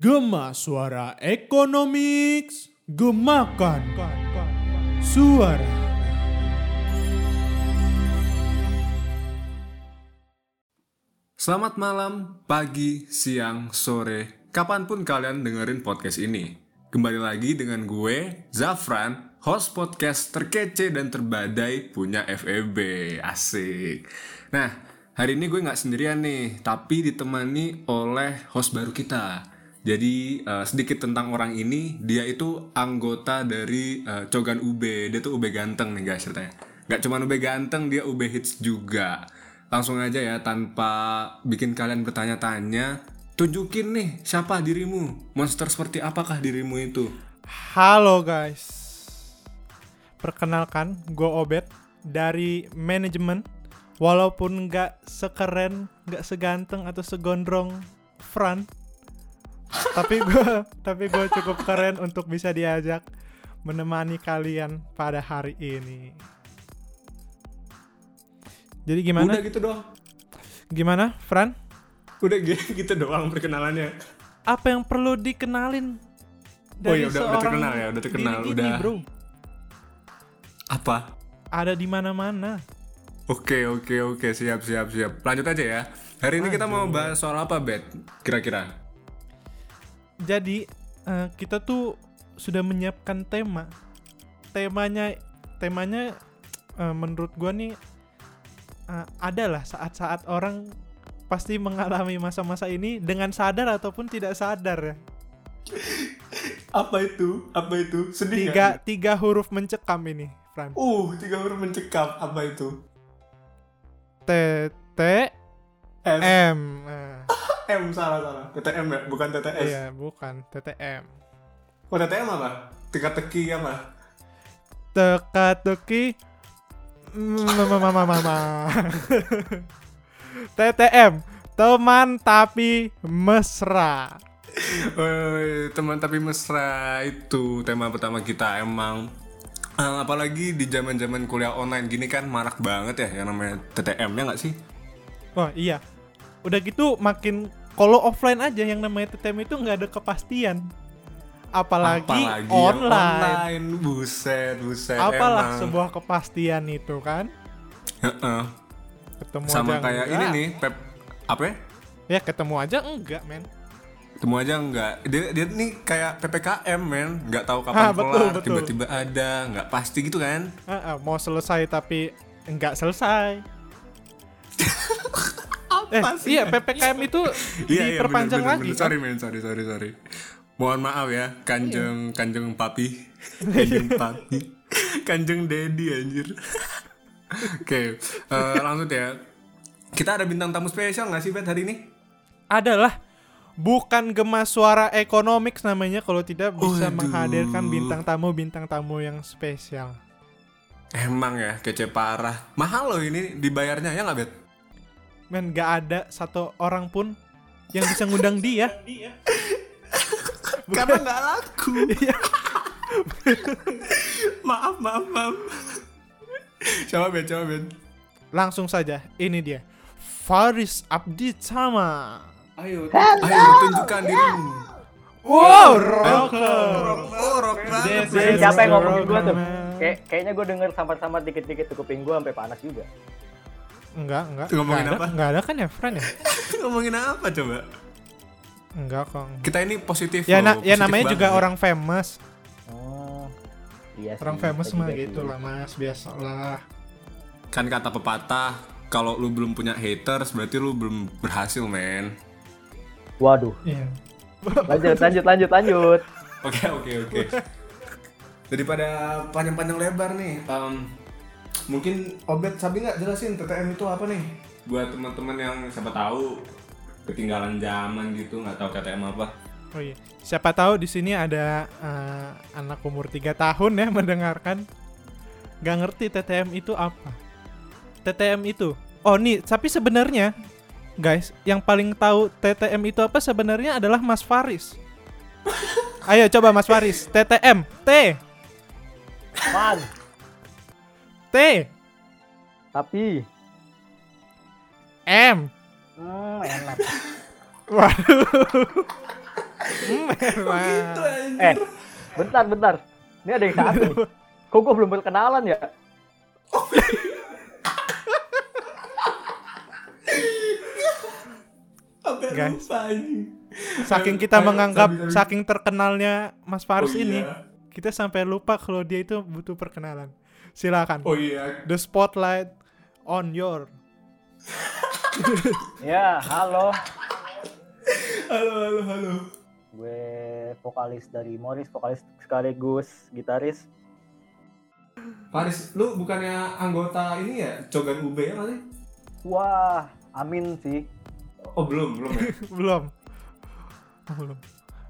Gema Suara Ekonomiks Gemakan Suara Selamat malam, pagi, siang, sore, kapan pun kalian dengerin podcast ini. Kembali lagi dengan gue, Zafran, host podcast terkece dan terbadai punya FEB. Asik. Nah, hari ini gue nggak sendirian nih, tapi ditemani oleh host baru kita. Jadi eh, sedikit tentang orang ini, dia itu anggota dari eh, Cogan UB. Dia tuh UB ganteng nih guys ceritanya. Gak cuma UB ganteng, dia UB hits juga. Langsung aja ya, tanpa bikin kalian bertanya-tanya, tunjukin nih siapa dirimu. Monster seperti apakah dirimu itu? Halo guys Perkenalkan gue Obet dari manajemen Walaupun nggak sekeren, nggak seganteng atau segondrong Fran Tapi gue tapi gue cukup keren untuk bisa diajak menemani kalian pada hari ini Jadi gimana? Udah gitu doang. Gimana Fran? Udah gitu, doang perkenalannya. Apa yang perlu dikenalin Oh iya, udah- udah seorang terkenal ya, udah terkenal, diri ini, udah. bro Apa? ada di mana-mana Oke oke oke siap siap siap. Lanjut aja ya. Hari ini kita mau bahas soal apa, Bet? Kira-kira? Jadi eh, kita tuh sudah menyiapkan tema. Temanya temanya eh, menurut gua nih eh, adalah saat-saat orang pasti mengalami masa-masa ini dengan sadar ataupun tidak sadar ya. Apa itu? Apa itu? Sedih Tiga tiga huruf mencekam ini, Fran. Uh, tiga huruf mencekam. Apa itu? T T M. M. Nah, M salah salah. TTM ya, bukan TTS. iya, bukan TTM. Oh, TTM apa? Teka-teki apa? teka-teki mama mama mama TTM teman tapi mesra Woi, teman tapi mesra itu tema pertama kita emang Eh, apalagi di zaman-zaman kuliah online gini kan marak banget ya yang namanya TTM ya nggak sih? Oh iya udah gitu makin kalau offline aja yang namanya TTM itu nggak ada kepastian apalagi, Apalagi online. online. Buset, buset. apalah emang. sebuah kepastian itu kan Heeh. ketemu Sama aja kayak enggak. ini nih, Pep apa ya? ya ketemu aja enggak men Ketemu aja enggak. Dia dia nih kayak PPKM, men. Nggak tahu Ah, kapan betul, kelar, betul. tiba-tiba ada, nggak pasti gitu kan? Ah, ah, mau selesai tapi enggak selesai eh, sih? iya PPKM itu diperpanjang bener, bener, lagi bener. Sorry men, sorry, sorry, sorry. Mohon maaf ya, kanjeng, Iya. kanjeng papi, kanjeng papi, kanjeng daddy anjir. Oke, eh, lanjut ya. Kita ada bintang tamu spesial nggak sih Bet hari ini? adalah bukan gemas suara ekonomik namanya kalau tidak bisa Waduh. menghadirkan bintang tamu bintang tamu yang spesial. Emang ya, kece parah. Mahal loh ini dibayarnya ya nggak Bet? Men gak ada satu orang pun yang bisa ngundang dia. Karena nggak laku. Iya. maaf, maaf, maaf. Coba Bet, coba Bet. Langsung saja, ini dia. Faris Abdi Sama. Ayo, ayo tunjukkan dirimu. Wow, rocker. Oh, rock is Siapa yang ngomongin gua tuh? Kayak kayaknya gue denger sambat-sambat dikit-dikit tuh kuping gue sampai panas juga. Enggak, enggak. Ngomongin Nggak ada, apa? Enggak ada kan ya, friend ya? Ngomongin apa coba? Enggak kok. Kita ini positif Ya, loh, na- ya positif namanya juga banget. orang famous. Oh. Iya Orang sih, famous bisa mah juga gitu lah, Mas. Biasalah. Kan kata pepatah, kalau lu belum punya haters berarti lu belum berhasil, men. Waduh. Iya. Lanjut, lanjut, lanjut, lanjut. Oke, oke, oke. Daripada panjang-panjang lebar nih, em, mungkin Obet Sabi nggak jelasin TTM itu apa nih? Buat teman-teman yang siapa tahu ketinggalan zaman gitu, nggak tahu TTM apa. Oh iya. Siapa tahu di sini ada eh, anak umur 3 tahun ya mendengarkan nggak ngerti TTM itu apa. TTM itu. Oh nih, tapi sebenarnya guys, yang paling tahu TTM itu apa sebenarnya adalah Mas Faris. Ayo coba Mas Faris, TTM, T, Man, T, tapi M. hmm, enak. Waduh. Memang. Eh, bentar, bentar. Ini ada yang salah nih. Kok gue belum berkenalan ya? Guys. Saking kita Ayo, menganggap saking terkenalnya Mas Faris Oh, ini, iya. kita sampai lupa kalau dia itu butuh perkenalan. Silakan. Oh iya. The spotlight on your. Ya, halo. Halo, halo, halo. Gue vokalis dari Morris, vokalis sekaligus gitaris. Faris, lu bukannya anggota ini ya? Cogan UB ya kali? Wah, amin sih. Oh, belum, belum ya. belum. Oh, belum.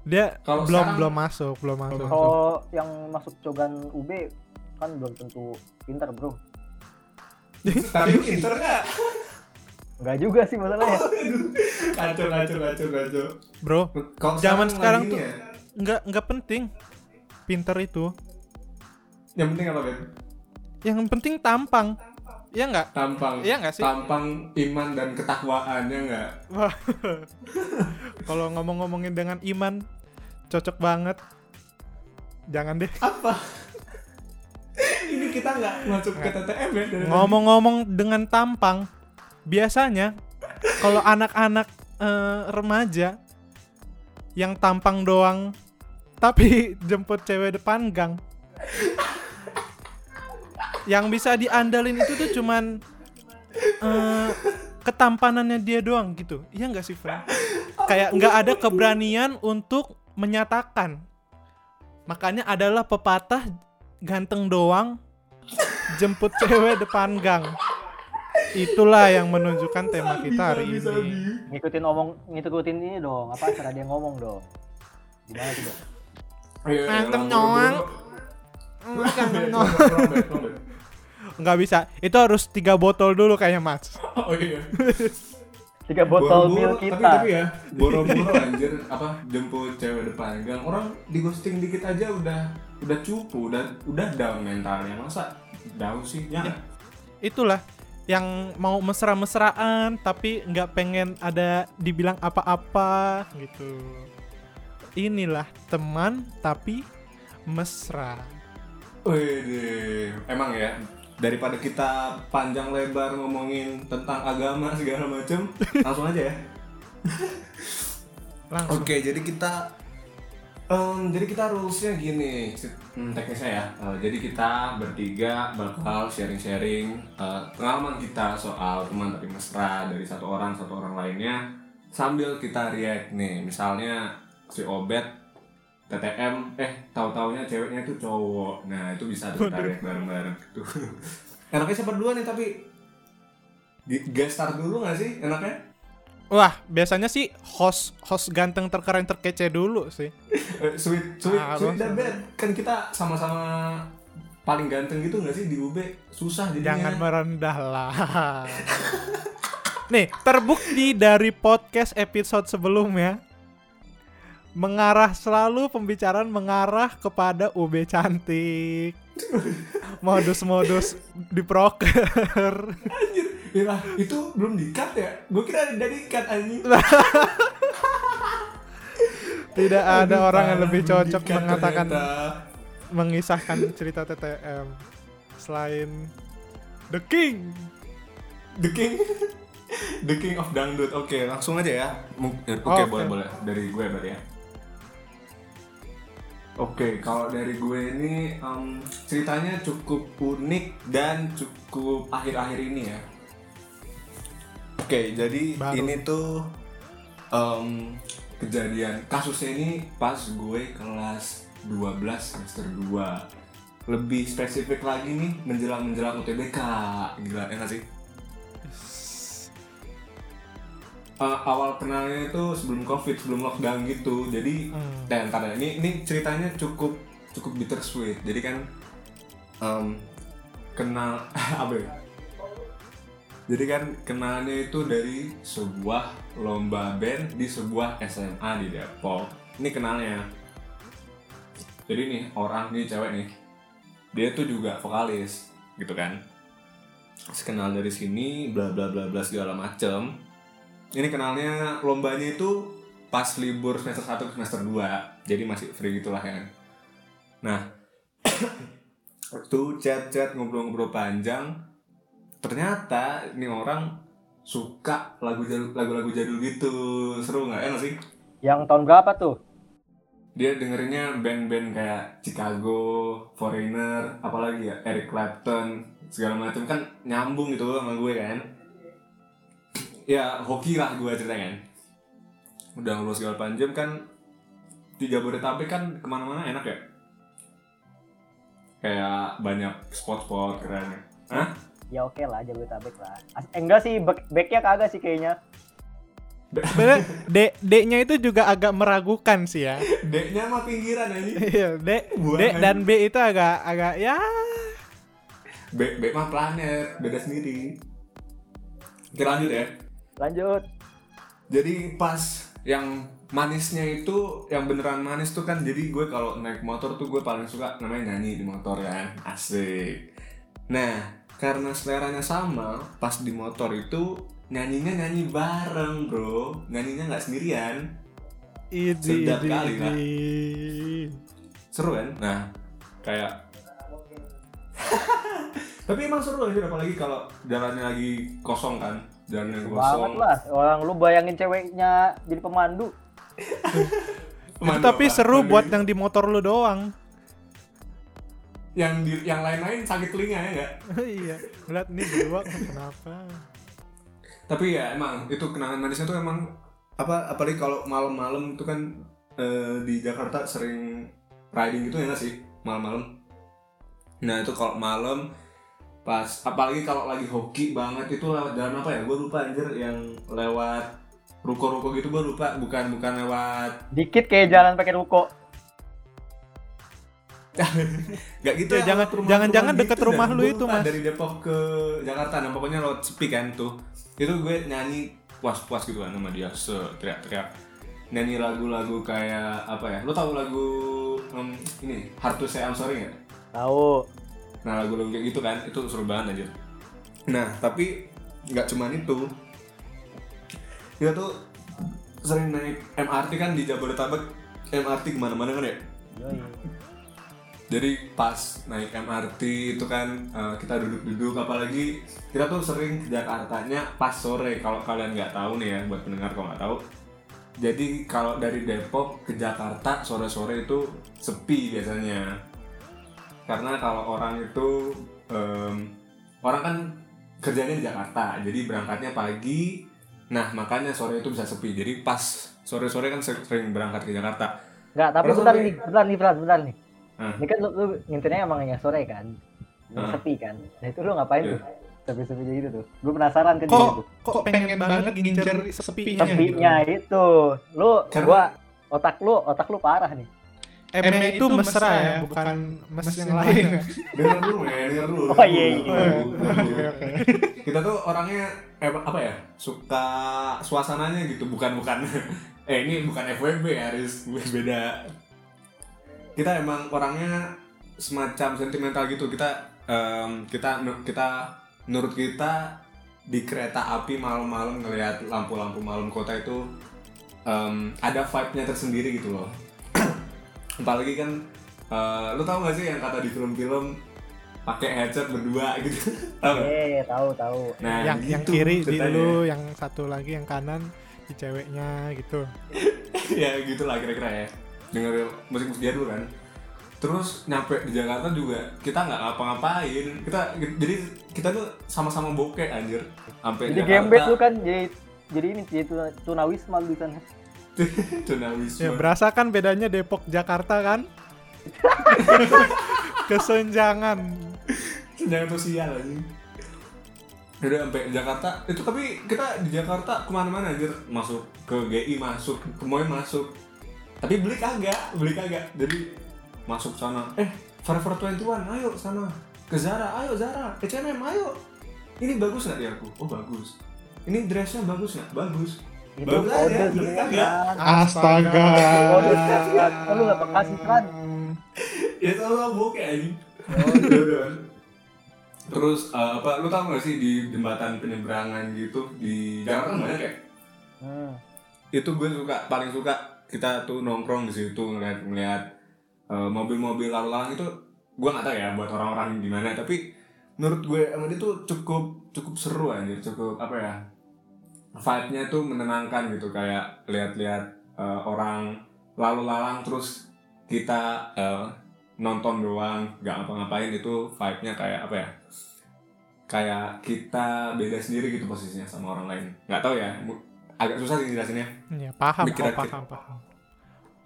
Dia Kalau belum sekarang- belum masuk, belum masuk. Kalau yang masuk cogan UB kan belum tentu pintar, Bro. Tapi pinter nggak? Enggak juga sih masalahnya. Kacau, kacau, kacau, kacau. Bro, Kalau Zaman sekarang tuh- ya, nggak nggak penting pinter itu. yang penting apa, Ben? Yang penting tampang. Ya nggak? Tampang. Iya nggak sih? Tampang iman dan ketakwaannya nggak? Wah. Kalau ngomong-ngomongin dengan iman, cocok banget. Jangan deh. Apa? Ini kita nggak masuk ke TTM ya? Ngomong-ngomong dengan tampang, biasanya kalau anak-anak eh, remaja yang tampang doang tapi jemput cewek depan gang. Yang bisa diandalin itu tuh cuman eh, ketampanannya dia doang gitu. Iya nggak sih, Frank? Kayak nggak ada keberanian untuk menyatakan. Makanya adalah pepatah ganteng doang jemput cewek depan gang. Itulah yang menunjukkan tema kita hari Bisa, ini. bisa. Ngikutin ngomong, ngikutin ini dong. Apa cara dia ngomong dong? Gimana tuh? Ayo, ayo, Ganteng doang. buru-buru. Ganteng doang. tolong, Ben, tolong, Ben. Nggak bisa. Itu harus tiga botol dulu kayaknya, Mas. Oh iya. Tiga botol mil tapi, kita. tapi ya boro-boro anjir apa jemput cewek depan gang orang di ghosting dikit aja udah udah cupu udah udah down mentalnya masa down sih ya nggak? Itulah yang mau mesra-mesraan tapi nggak pengen ada dibilang apa-apa gitu. Inilah teman tapi mesra. Wih, emang ya daripada kita panjang lebar ngomongin tentang agama segala macem langsung aja ya Langsung. Oke, jadi kita em, jadi kita rulesnya gini, hmm, teknisnya ya. Eh, jadi kita bertiga bakal sharing-sharing eh, pengalaman kita soal teman tapi mesra dari satu orang satu orang lainnya sambil kita react nih. Misalnya si Obet TTM eh tahu-taunya ceweknya itu cowok. Nah, itu bisa tuh kita react bareng-bareng tuh. Enaknya siapa duluan nih tapi Di- guest start dulu gak sih enaknya? Wah, biasanya sih host host ganteng terkeren terkece dulu sih. Eh, sweet, sweet, Ah, sweet dan bad. Kan kita sama-sama paling ganteng gitu gak sih di UB? Susah jadinya. Jangan merendah lah. Nih, terbukti dari podcast episode sebelumnya mengarah selalu pembicaraan mengarah kepada UB cantik. Modus-modus di proker. Ya, itu belum di-cut ya? Gue kira udah di-cut anjing. Tidak ada Aduh, orang yang lebih cocok mengatakan ternyata. mengisahkan cerita TTM selain The King. The King. The King of Dangdut. Oke, langsung aja ya. Eh, Oke, Oke. boleh boleh dari gue berarti ya. Oke, kalau dari gue ini em, ceritanya cukup unik dan cukup akhir-akhir ini ya. Oke, jadi Baru. ini tuh em, kejadian kasusnya ini pas gue kelas 12 semester 2 lebih spesifik lagi nih menjelang menjelang UTBK gila nggak sih. Eh, awal kenalnya itu sebelum covid sebelum lockdown gitu. Jadi Hmm. dan karena ini ini ceritanya cukup cukup bittersweet. Jadi kan em, kenal apa ya jadi kan kenalnya itu dari sebuah lomba band di sebuah SMA di Depok. Ini kenalnya. Jadi nih orang nih cewek nih dia tuh juga vokalis gitu kan. Terus kenal dari sini bla bla bla bla segala macem. Ini kenalnya lombanya itu pas libur semester 1 ke semester 2 jadi masih free gitulah ya. Nah tuh chat-chat ngobrol-ngobrol panjang ternyata ini orang suka lagu jadul lagu-lagu jadul gitu. Seru nggak? Nggak sih. Yang tahun berapa tuh? dia dengerinnya band-band kayak Chicago, Foreigner, apalagi ya? Eric Clapton segala macam. Kan nyambung gitu sama gue kan? Ya hoki lah gue ceritanya kan? Udah ngobrol segala panjang kan tiga Bodetabek kan ke mana-mana enak ya? Kayak banyak spot-spot keren. Hah? Ya oke lah, Jabodetabek lah. As- eh, enggak sih, back backnya kagak sih kayaknya. Sebenarnya D D-nya itu juga agak meragukan sih ya. D-nya mah pinggiran aja Iya, D, D dan B itu agak agak ya B, B mah planet, beda sendiri Oke lanjut ya Lanjut. Jadi pas yang manisnya itu yang beneran manis tuh kan jadi gue kalau naik motor tuh gue paling suka namanya nyanyi di motor kan asik nah karena seleranya sama pas di motor itu nyanyinya nyanyi bareng bro nyanyinya nggak sendirian idi Sedap idi, kali, seru kan nah kayak tapi emang seru aja apalagi kalau jalannya lagi kosong kan jalannya Banget kosong lah. Orang lu bayangin ceweknya jadi pemandu. Itu Mandu tapi apa? seru buat yang di motor lu doang. Yang di yang lain-lain sakit telinga ya nggak? Iya, lihat nih berdua kenapa? tapi ya emang itu kenangan manisnya tuh emang apa apalagi kalau malam-malam itu kan eh, di Jakarta sering riding gitu ya nggak sih? Malam-malam. Nah itu kalau malam pas apalagi kalau lagi hoki banget itu lewat jalan apa ya? Gue lupa anjir yang lewat ruko-ruko gitu gue lupa. Bukan bukan lewat Dikit kayak jalan pakai ruko. Gak gitu Ya, ya, jangan- rumah- jangan-jangan deket gitu rumah lu itu, Mas. dari Depok ke Jakarta nah pokoknya lewat sepi kan tuh. Itu gue nyanyi puas-puas gitu kan sama dia se teriak-teriak nyanyi lagu-lagu kayak apa ya lu tahu lagu em, ini Hard to Say I'm Sorry nggak? Tahu. nah lagu-lagu kayak gitu kan itu seru banget aja nah tapi nggak cuman itu. Kita tuh sering naik MRT kan di Jabodetabek. MRT ke mana-mana kan ya? Yoi. Jadi pas naik MRT itu kan eh, kita duduk-duduk apalagi kita tuh sering ke Jakartanya pas sore. Kalau kalian nggak tahu nih ya buat pendengar kalau nggak tahu. Jadi kalau dari Depok ke Jakarta sore-sore itu sepi biasanya. Karena kalau orang itu em, orang kan kerjanya di Jakarta jadi berangkatnya pagi. Nah makanya sore itu bisa sepi. Jadi pas sore-sore kan sering berangkat ke Jakarta. Enggak, tapi Kalau bentar sampai- nih, bentar nih, bentar, bentar nih. Ini kan lu, lu ngintirnya emang yang sore kan? Yang Hah? sepi kan? Nah itu lu ngapain Iya. tuh? Sepi-sepi gitu tuh. Gue penasaran kan Kok gitu. kok pengen banget ngincer sepinya gitu? Sepinya itu. Lu, Karena- gua, otak lu, otak lu parah nih. M itu mesra ya, bukan mes yang lain. ya. Dengar dulu ya, dengar dulu. Oh, iya, iya. Oke. Kita tuh orangnya eh, apa ya? Suka suasananya gitu, bukan bukan. eh ini bukan FWB ya, Riz. beda. Kita emang orangnya semacam sentimental gitu. Kita em, kita kita menurut kita di kereta api malam-malam ngelihat lampu-lampu malam kota itu em, ada vibe-nya tersendiri gitu loh. Apalagi kan eh, lu tau gak sih yang kata di film-film pakai headset berdua gitu tahu nggak? Eh, tahu, tahu. nah yang yang gitu kiri di lu, yang satu lagi yang kanan di ceweknya gitu. ya gitulah kira-kira ya dengerin musik-musik jadul kan. Terus nyampe di Jakarta juga kita nggak ngapa-ngapain. Kita jadi kita tuh sama-sama bokeh anjir. Sampai Jadi gembet lu kan, jadi jadi ini jadi tuna- tunawisma lu di sana. tunawisma. Ya berasa kan bedanya Depok Jakarta kan? Kesenjangan. jangan sosial aja udah sampai Jakarta. Itu tapi kita di Jakarta ke mana-mana anjir. Masuk ke GI masuk ke Moy masuk tapi beli kagak beli kagak. Jadi masuk sana. Eh Forever 21 ayo sana. Ke Zara ayo Zara. H&M ayo. Ini bagus nggak di aku? Oh bagus. Ini dressnya bagus nggak? Bagus. Itu Bagus aja, kode beli kagak? Astaga. Lu nggak bekasi kan? ya itu lo bokeh anjing. Terus eh, apa lu tau gak sih di jembatan penyeberangan gitu di Jakarta banyak ya Hmm. itu gue suka paling suka kita tuh nongkrong di situ ngeliat ngeliat eh, mobil-mobil lalang itu gue nggak tahu ya buat orang-orang gimana tapi menurut gue dia tuh cukup cukup seru aja cukup apa ya vibe-nya tuh menenangkan gitu kayak lihat-lihat eh, orang lalu lalang terus kita eh, nonton doang nggak ngapa-ngapain itu vibe-nya kayak apa ya kayak kita beda sendiri gitu posisinya sama orang lain. Nggak tahu ya agak susah sih jelasinnya. Ya, paham, Mikir oh, paham, paham.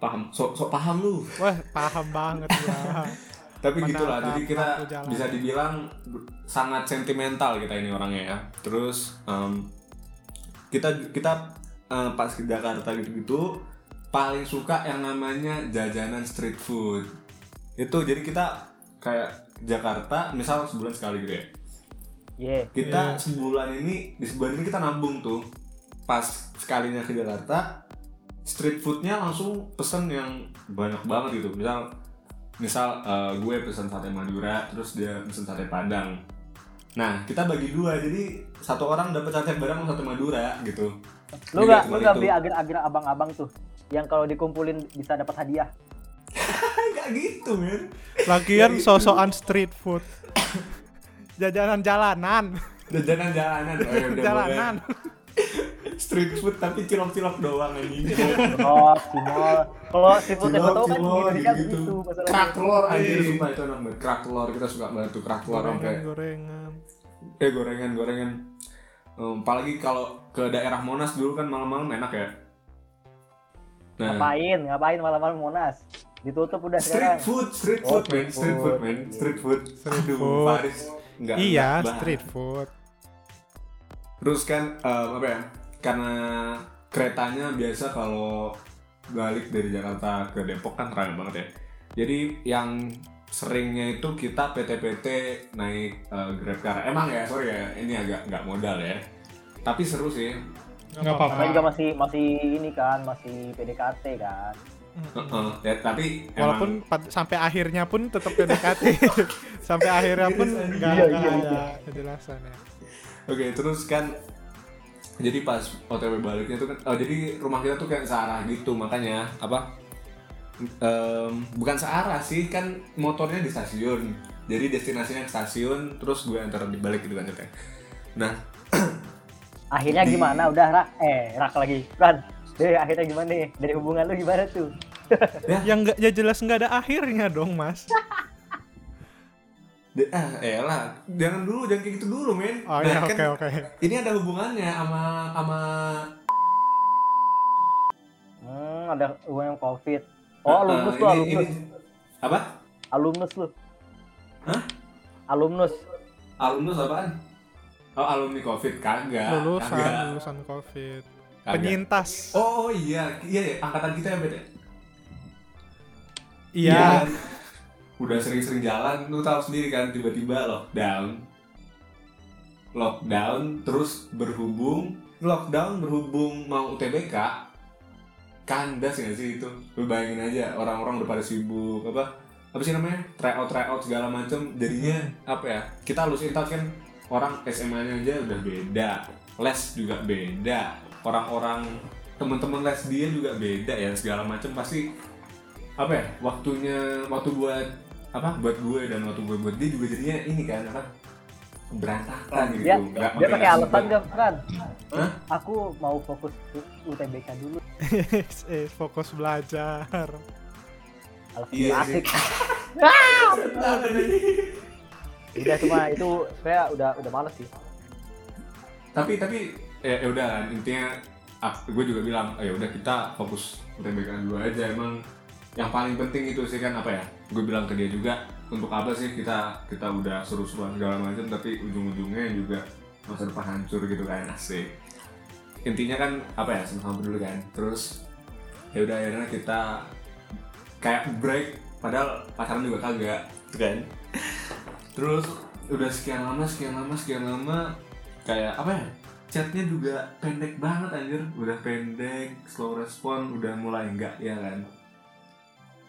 paham. Sok sok paham lu. Wah, paham banget ya. tapi gitulah Menatap jadi kita bisa dibilang sangat sentimental kita ini orangnya ya. Terus em, kita kita eh, pas ke Jakarta gitu-gitu paling suka yang namanya jajanan street food. Itu jadi kita kayak Jakarta misal sebulan sekali gitu ya. Iya. kita Iya. sebulan ini di sebulan ini kita nabung tuh pas sekalinya ke Jakarta street foodnya langsung pesen yang banyak banget gitu misal misal eh, gue pesen sate Madura terus dia pesen sate Padang nah kita bagi dua jadi satu orang dapat sate Padang sate Madura gitu Lu cuma lu nggak itu. beli agar-agar abang-abang tuh yang kalau dikumpulin bisa dapat hadiah. nggak gitu men Lagian Jadi- sosokan street food. Jajanan jalanan, jajanan jalanan oh, ya jalanan. boleh. Street food tapi cilok-cilok doang anjing Oh, cimol. Kalau seafood yang Cilok, tahu kan cilok, gini kan gitu masalahnya. kerak telur anjir Iya. sumpah itu enak banget kerak telur kita suka banget tuh kerak telur sampai Gorengan-gorengan. eh gorengan gorengan Em, apalagi kalau ke daerah Monas dulu kan malam-malam enak ya nah Ngapain? Ngapain malam-malam Monas? Ditutup udah street sekarang. food street Oh, food man street street food food. man street food Street Aduh, food. Faris nggak Iya, nggak banget. street food. terus kan em, apa ya karena keretanya biasa kalau balik dari Jakarta ke Depok kan rame banget ya jadi yang seringnya itu kita PT-PT naik eh, Grab Car emang ya sorry ya ini agak nggak modal ya tapi seru sih Nggak Namanya juga masih masih ini kan, masih PDKT kan. Heeh, ya, tapi Walaupun pad- sampai akhirnya pun tetap PDKT. sampai akhirnya pun Serius, nggak Iya, nggak iya, ada kejelasan ya. Oke, terus kan jadi pas OTW baliknya tuh kan oh jadi rumah kita tuh kayak searah gitu, makanya apa? Em, bukan searah sih, kan motornya di stasiun. Jadi destinasinya ke stasiun, terus gue antar di balik gitu kan ceritanya. Nah, Akhirnya Di- gimana? Udah rak eh rak lagi. Kan. Deh akhirnya gimana nih? Dari hubungan lu gimana tuh? Yang nggak ya jelas nggak ada akhirnya dong, Mas. de- ah, elah, jangan dulu, jangan kayak gitu dulu, men. Oh Nah, ya, kan oke oke. Ini ada hubungannya sama sama Hmm, ada hubungan Covid. Oh, alumnus eh, tuh, ini- alumnus. ini- apa? Alumnus lu. Hah? Alumnus. Alumnus apaan? Oh, alumni Covid kagak. Lulusan kagak. lulusan Covid. Kagak. Penyintas. Oh iya, iya ya, angkatan kita ya beda. Iya. kan? Udah sering-sering jalan, lu tahu sendiri kan tiba-tiba lockdown. Lockdown terus berhubung lockdown berhubung mau UTBK kandas gak sih itu? Lu bayangin aja orang-orang udah pada sibuk apa apa sih namanya? Tryout tryout segala macem jadinya apa ya kita lulus intas kan orang SMA nya aja udah beda les juga beda orang-orang teman-teman les dia juga beda ya segala macem pasti apa ya waktunya waktu buat apa buat gue dan waktu gue buat dia juga jadinya ini kan apa berantakan gitu Dia Nggak- dia pakai alasan gak kan? Hah? Aku mau fokus UTBK dulu. eh, fokus belajar. Alasan Iya sih. asik. Udah cuma itu saya udah udah males sih. tapi tapi ya, ya udah kan, intinya ah, gue juga bilang oh, ya udah kita fokus UTBK dulu aja emang yang paling penting itu sih kan apa ya gue bilang ke dia juga untuk apa sih kita kita udah seru-seruan segala macam tapi ujung-ujungnya juga masa depan hancur gitu kan asik. Intinya kan apa ya sama-sama dulu kan. Terus ya udah akhirnya kita kayak break padahal pacaran juga kagak kan. Terus udah sekian lama sekian lama sekian lama kayak apa ya chatnya juga pendek banget anjir. Udah pendek slow respon udah mulai enggak ya kan.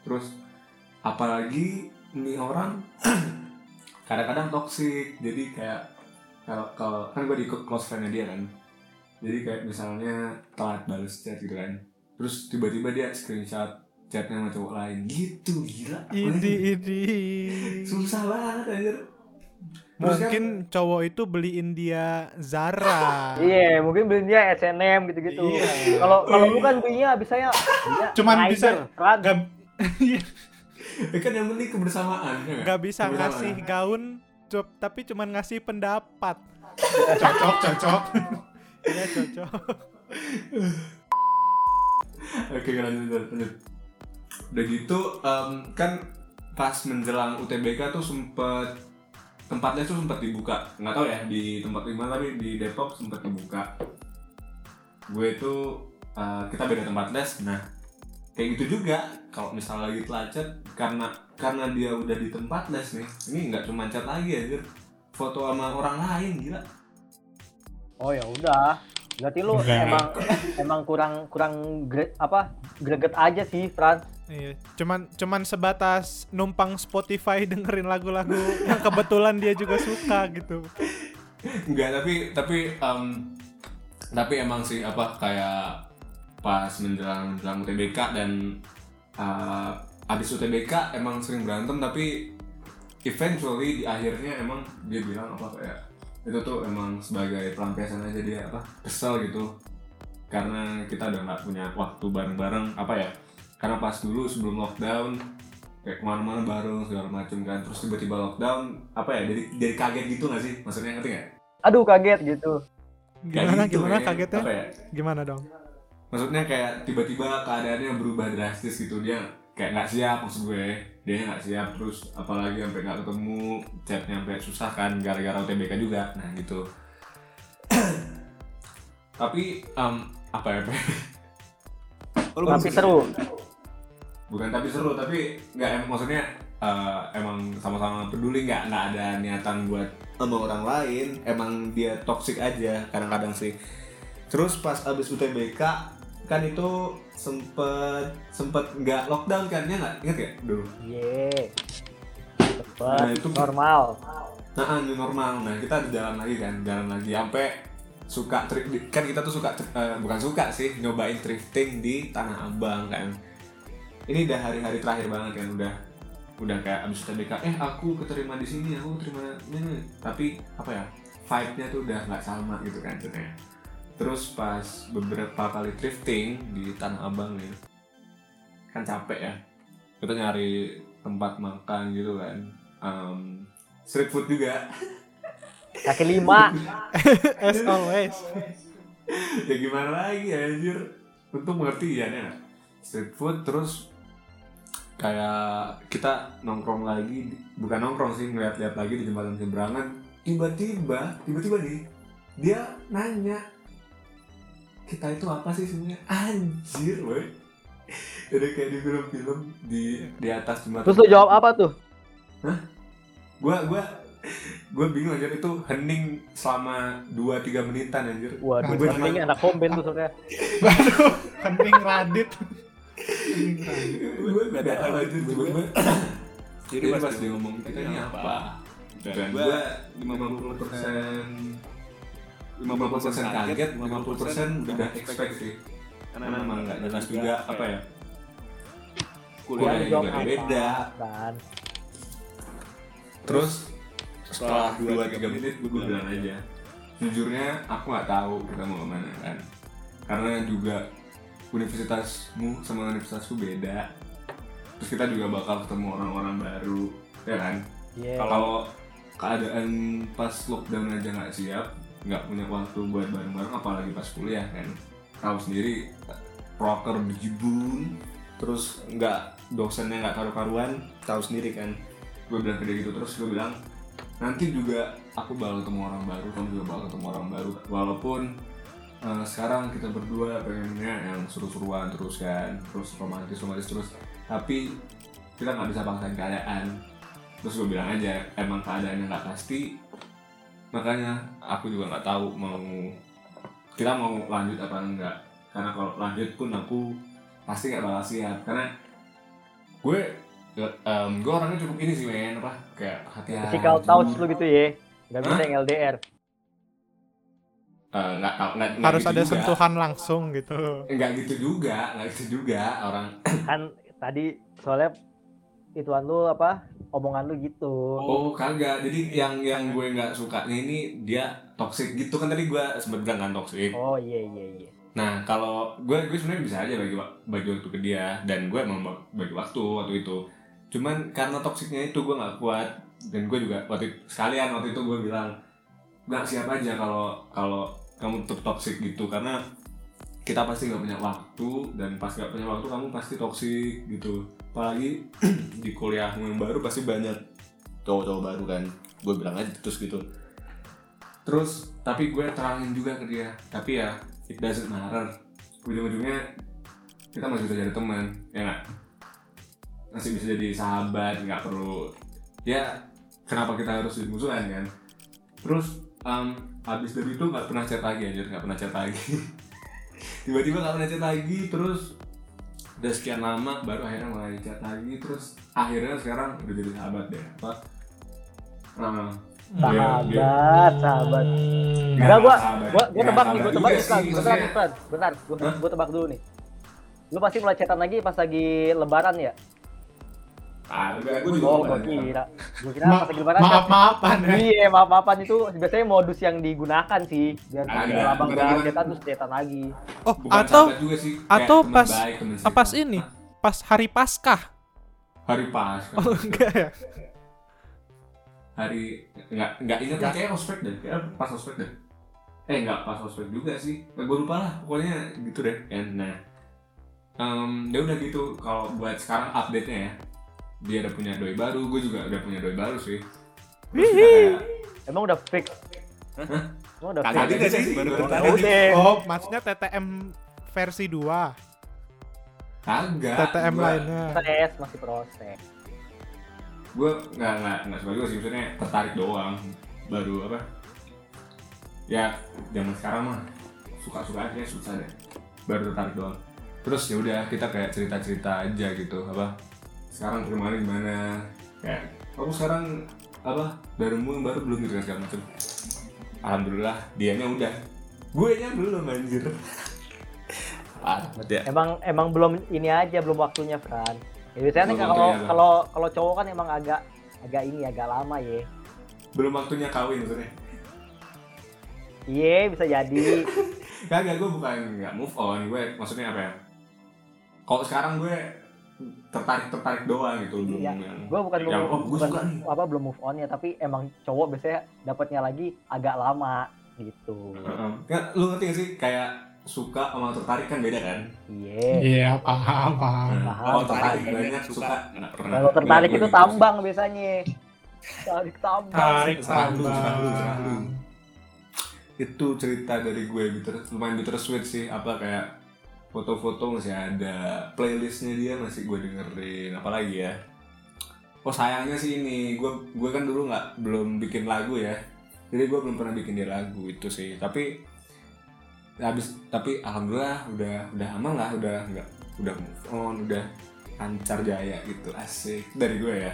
Terus apalagi nih orang kadang-kadang toxic jadi kayak kalau kalau kan gue di close friendnya dia kan jadi kayak misalnya telat balas chat gitu kan terus tiba-tiba dia screenshot chatnya sama cowok lain gitu gila Idi idi. susah banget anjir kan- Mungkin cowok itu beliin dia Zara. Iya, mungkin beli dia SNM gitu-gitu. Iya. Kalau kalau bukan belinya bisa ya. dia Cuman rider, bisa. Gak, kan yang penting kebersamaan ya gak bisa Kebersamaan. ngasih gaun, cop, tapi cuman ngasih pendapat. cocok, cocok. Iya cocok. Oke lanjut lanjut. lanjut. Udah gitu em, kan pas menjelang UTBK tuh sempet tempatnya tuh sempat dibuka nggak tahu ya di tempat di mana tapi di Depok sempat dibuka gue itu eh, kita beda tempat les nah kayak gitu juga kalau misalnya lagi telat chat karena karena dia udah di tempat les nih ini nggak cuma chat lagi anjir foto sama orang lain gila Oh ya udah. Berarti lu Enggak. emang emang kurang kurang gre- apa? greget aja sih, Fran. Iya, cuman cuman sebatas numpang Spotify dengerin lagu-lagu yang kebetulan dia juga suka gitu. Enggak, tapi tapi em, tapi emang sih apa kayak pas menjelang menjelang UTBK dan eh, abis UTBK emang sering berantem tapi eventually di akhirnya emang dia bilang apa kayak itu tuh emang sebagai pelampiasan aja dia apa kesel gitu karena kita udah nggak punya waktu bareng-bareng apa ya karena pas dulu sebelum lockdown kayak ke mana-mana bareng segala macem kan terus tiba-tiba lockdown apa ya jadi jadi kaget gitu nggak sih maksudnya ngerti nggak Aduh kaget gitu. Gimana gitu, gimana ya. kagetnya? Apa ya? Gimana dong? Maksudnya kayak tiba-tiba keadaannya berubah drastis gitu. Dia kayak nggak siap maksud gue. Dia nggak siap terus apalagi sampai nggak ketemu chatnya sampai susah kan gara-gara UTBK juga. Nah gitu. Tapi em, apa ya? Oh, lu Tapi seru. bukan tapi seru tapi nggak em- maksudnya eh, emang sama-sama peduli. Nggak nggak ada niatan buat sama orang lain. Emang dia toxic aja kadang-kadang sih. Terus pas abis UTBK kan itu sempet sempet nggak lockdown kan ya nggak? Inget ya dulu Ye. Nah, Cepet, itu- normal. nah new normal. Nah kita jalan lagi kan jalan lagi. Sampai suka tri- di- kan kita tuh suka eh, bukan suka sih nyobain thrifting di Tanah Abang kan. Ini udah hari-hari terakhir banget kan udah udah kayak abis UTBK eh aku keterima di sini aku terima ini tapi apa ya vibe-nya tuh udah nggak sama gitu kan terus pas beberapa kali thrifting di Tanah Abang nih kan capek ya. Kita nyari tempat makan gitu kan. Em, street food juga. Kaki lima. As always. ya gimana lagi anjir? Untung mengerti ya ya street food terus kayak kita nongkrong lagi bukan nongkrong sih ngeliat-liat lagi di jembatan seberangan. Tiba-tiba tiba-tiba nih dia nanya kita itu apa sih sebenarnya? Anjir woi. Udah kayak di film-film di di atas jembatan. Terus lu jawab apa tuh? gua gua gua bingung anjir. Itu hening selama 2-3 menitan anjir. Waduh, Gua ini cuma- anak komben tuh soalnya. Waduh, penting Radit. gue gak tahu aja tiba-tiba jadi pas dia ngomong kita ini apa? dan gue 50 persen 50 persen kaget 50 persen udah expect sih. karena emang gak jelas juga apa ya. Kuliah juga apa, beda. Kan. terus setelah 2-3 menit gue bilang aja. jujurnya aku nggak tahu kita mau ke mana kan. Karena juga universitasmu sama universitasku beda. Terus kita juga bakal ketemu orang-orang baru ya kan? Ye. kalau keadaan pas lockdown aja nggak siap nggak punya waktu buat bareng-bareng apalagi pas kuliah kan. Tahu sendiri proker bejibun terus nggak dosennya nggak karu-karuan tahu sendiri kan. Gue bilang dia gitu terus gue bilang nanti juga aku bakal ketemu orang baru kamu juga bakal ketemu orang baru. Walaupun eh, sekarang kita berdua pengennya yang seru-seruan terus kan. Terus romantis romantis terus. Tapi kita nggak bisa paksain keadaan. Terus gue bilang aja emang keadaannya nggak pasti makanya aku juga nggak tahu mau kita mau lanjut apa enggak karena kalau lanjut pun aku pasti nggak bakal siap karena gue em, gue orangnya cukup ini sih men apa kayak hati-hati Physical touch lu gitu ya. Gak bisa yang LDR. eh, nggak nggak nggak Harus gitu ada juga. sentuhan langsung gitu. nggak gitu juga nggak gitu juga orang Kan tadi soalnya ituan lu apa? Omongan lu gitu. oh kagak jadi yang yang gue nggak sukanya ini dia toxic gitu kan tadi gue sempet bilang kan toxic Oh iya iya iya. Nah, kalau gue gue sebenarnya bisa aja bagi bagi waktu ke dia dan gue emang ba- bagi waktu waktu itu. Cuman karena toksiknya itu gue nggak kuat dan gue juga waktu sekalian waktu itu gue bilang nggak siap aja kalau kalau kamu tetap toksik gitu karena kita pasti nggak punya waktu dan pas nggak punya waktu kamu pasti toksik gitu. Apalagi di kuliahmu yang baru pasti banyak cowok-cowok baru kan. Gue bilang aja terus gitu. Terus tapi gue terangin juga ke dia. Tapi ya it doesn't matter ujung-ujungnya kita masih bisa jadi teman ya nggak masih bisa jadi sahabat nggak perlu ya kenapa kita harus jadi musuhan kan terus um, habis dari itu nggak pernah chat lagi aja nggak pernah chat lagi tiba-tiba nggak pernah chat lagi terus udah sekian lama baru akhirnya mulai chat lagi terus akhirnya sekarang udah jadi sahabat deh apa nah, dia- dia- Sahabat, sahabat. Hmm. Nggak, Enggak gua sahabat. gua gua tebak nih, sahabat gua tebak nih. Bentar. Fran. Bentar, gua gua tebak dulu nih. Lu pasti mulai chatan lagi pas lagi lebaran ya? Ah, enggak, gue juga Oh, chat. kira. Gua kira Ma- pas lagi lebaran. maaf maafan ya. Iya, maaf-maafan itu biasanya modus yang digunakan sih. Biar Ada, abang udah chatan terus chatan lagi. Oh, Bukan atau sih, atau pas- baik, teman ah, pas ini pas hari Paskah. hari pas Oh, enggak ya. hari nggak nggak ingat kayak ospek deh kayak pas ospek deh eh nggak pas ospek juga sih gue lupa lah pokoknya gitu deh kan nah em, ya udah gitu kalau buat sekarang update nya ya dia udah punya doi baru gue juga udah punya doi baru sih kayak Emang udah fix. Emang udah Kagak fix. sih, baru. Udah. Oh, maksudnya TTM versi 2. kagak TTM gua- lainnya. Proses, masih proses. gue nggak nggak nggak suka juga sih maksudnya tertarik doang baru apa ya zaman sekarang mah suka suka aja susah deh baru tertarik doang terus ya udah kita kayak cerita cerita aja gitu apa sekarang kemarin gimana kayak kamu sekarang apa barumu yang baru belum gitu kan segala macam alhamdulillah dianya udah gue nya belum anjir banget ya Emang emang belum ini aja belum waktunya, Fran. Ya, biasanya kan kalau kalau kalau cowok kan emang agak agak ini agak lama ya. belum waktunya kawin maksudnya Iya, bisa jadi. Kagak, gue bukan nggak move on, gue maksudnya apa ya? Kalau sekarang gue tertarik tertarik doang gitu belum Iya, yang Gue bukan yang belum oh gue bukan suka nih. apa belum move on ya, tapi emang cowok biasanya dapatnya lagi agak lama gitu. Heeh. Nggak, lu ngerti gak sih kayak suka sama tertarik kan beda kan? Iya. Iya, paham, paham. Paham. Kalau tertarik Tertarik banyak banyak, suka suka. nggak pernah. Kalau tertarik Nggak, itu gitu tambang biasanya. Tarik tambang. Tarik tambang. Itu cerita dari gue bitter, lumayan bittersweet sih apa kayak foto-foto masih ada. Playlistnya dia masih gue dengerin. Apalagi ya? Oh sayangnya sih ini gue gue kan dulu nggak belum bikin lagu ya. Jadi gue belum pernah bikin dia lagu itu sih. Tapi habis tapi alhamdulillah udah udah aman lah udah nggak udah move on udah lancar jaya gitu. Asik. Dari gue ya.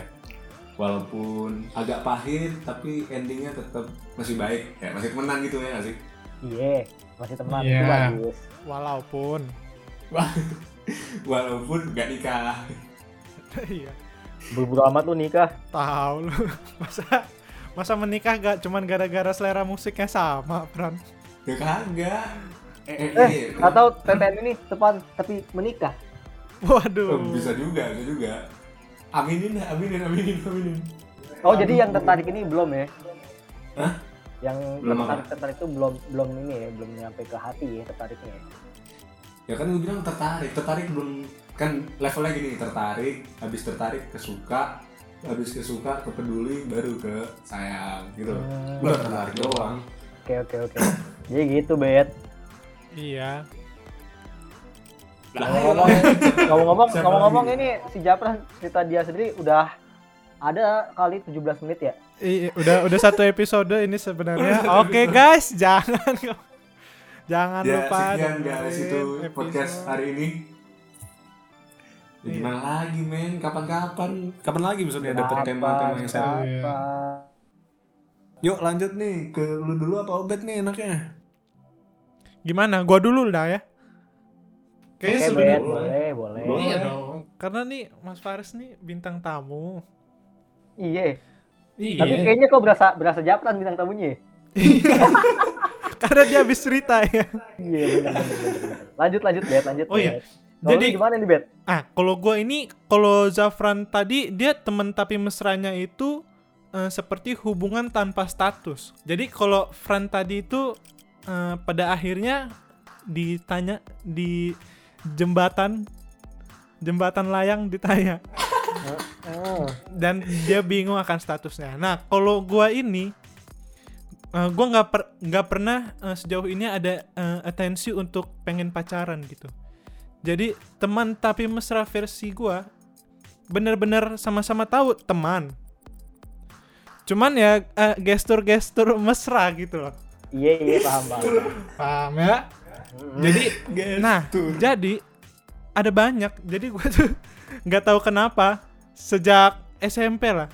Walaupun agak pahit tapi endingnya tetap masih baik. Ya masih temenan gitu ya sih? Iya, masih teman itu bagus. Walaupun walaupun nggak nikah iya, Buru-buru amat lu nikah. tahu lu. Masa masa menikah gak cuman gara-gara selera musiknya sama, Pran? ya kagak eh, eh, Eh, iya, atau TTN ini tepan tapi menikah. Waduh. Oh, bisa juga bisa juga aminin aminin aminin aminin Oh, jadi yang tertarik ini belum ya? Hah? Yang Belum tertarik tertarik itu belum belum ini ya, belum nyampe ke hati ya tertariknya. ya? Ya kan gue bilang tertarik tertarik belum kan levelnya gini tertarik habis tertarik ke suka habis ke suka ke peduli baru ke sayang gitu Hmm. udah tertarik doang Oke oke oke. Jadi gitu bet. Iya. Ngomong-ngomong, ngomong-ngomong, ngomong-ngomong lagi? ini si Japran cerita dia sendiri udah ada kali 17 menit ya. Iya, udah udah satu episode ini sebenarnya. Oke guys, jangan jangan ya lupa sekian guys itu episode. podcast hari ini ya, Iya. gimana lagi men kapan-kapan kapan lagi maksudnya dapet Apa, tema-tema yang seru apa. yuk lanjut nih ke lu dulu apa obet nih enaknya Gimana? Gua dulu dah ya. Oke, Kayaknya Ben, sebenarnya boleh, boleh. Iya dong. Karena nih Mas Faris nih bintang tamu. Iya. Iya. Tapi kayaknya kok berasa berasa japran bintang tamunya. Karena dia habis cerita ya. Iya, benar benar, benar, benar. Lanjut lanjut, Bet, lanjut. Oh iya. Jadi gimana nih, Bet? ah kalau gua ini kalau Zafran tadi dia teman tapi mesranya itu eh, seperti hubungan tanpa status. Jadi kalau Fran tadi itu eh, pada akhirnya ditanya di jembatan jembatan layang ditanya Oh. dan dia bingung akan statusnya. Nah, kalau gua ini eh, gua nggak per- nggak pernah eh, sejauh ini ada eh, atensi untuk pengen pacaran gitu. Jadi teman tapi mesra versi gua bener-bener sama-sama tahu teman. Cuman ya eh, gestur-gestur mesra gitu loh. Iya, iya, paham, paham. Paham ya? Jadi nah, jadi ada banyak. Jadi gue tuh nggak tahu kenapa sejak SMP lah.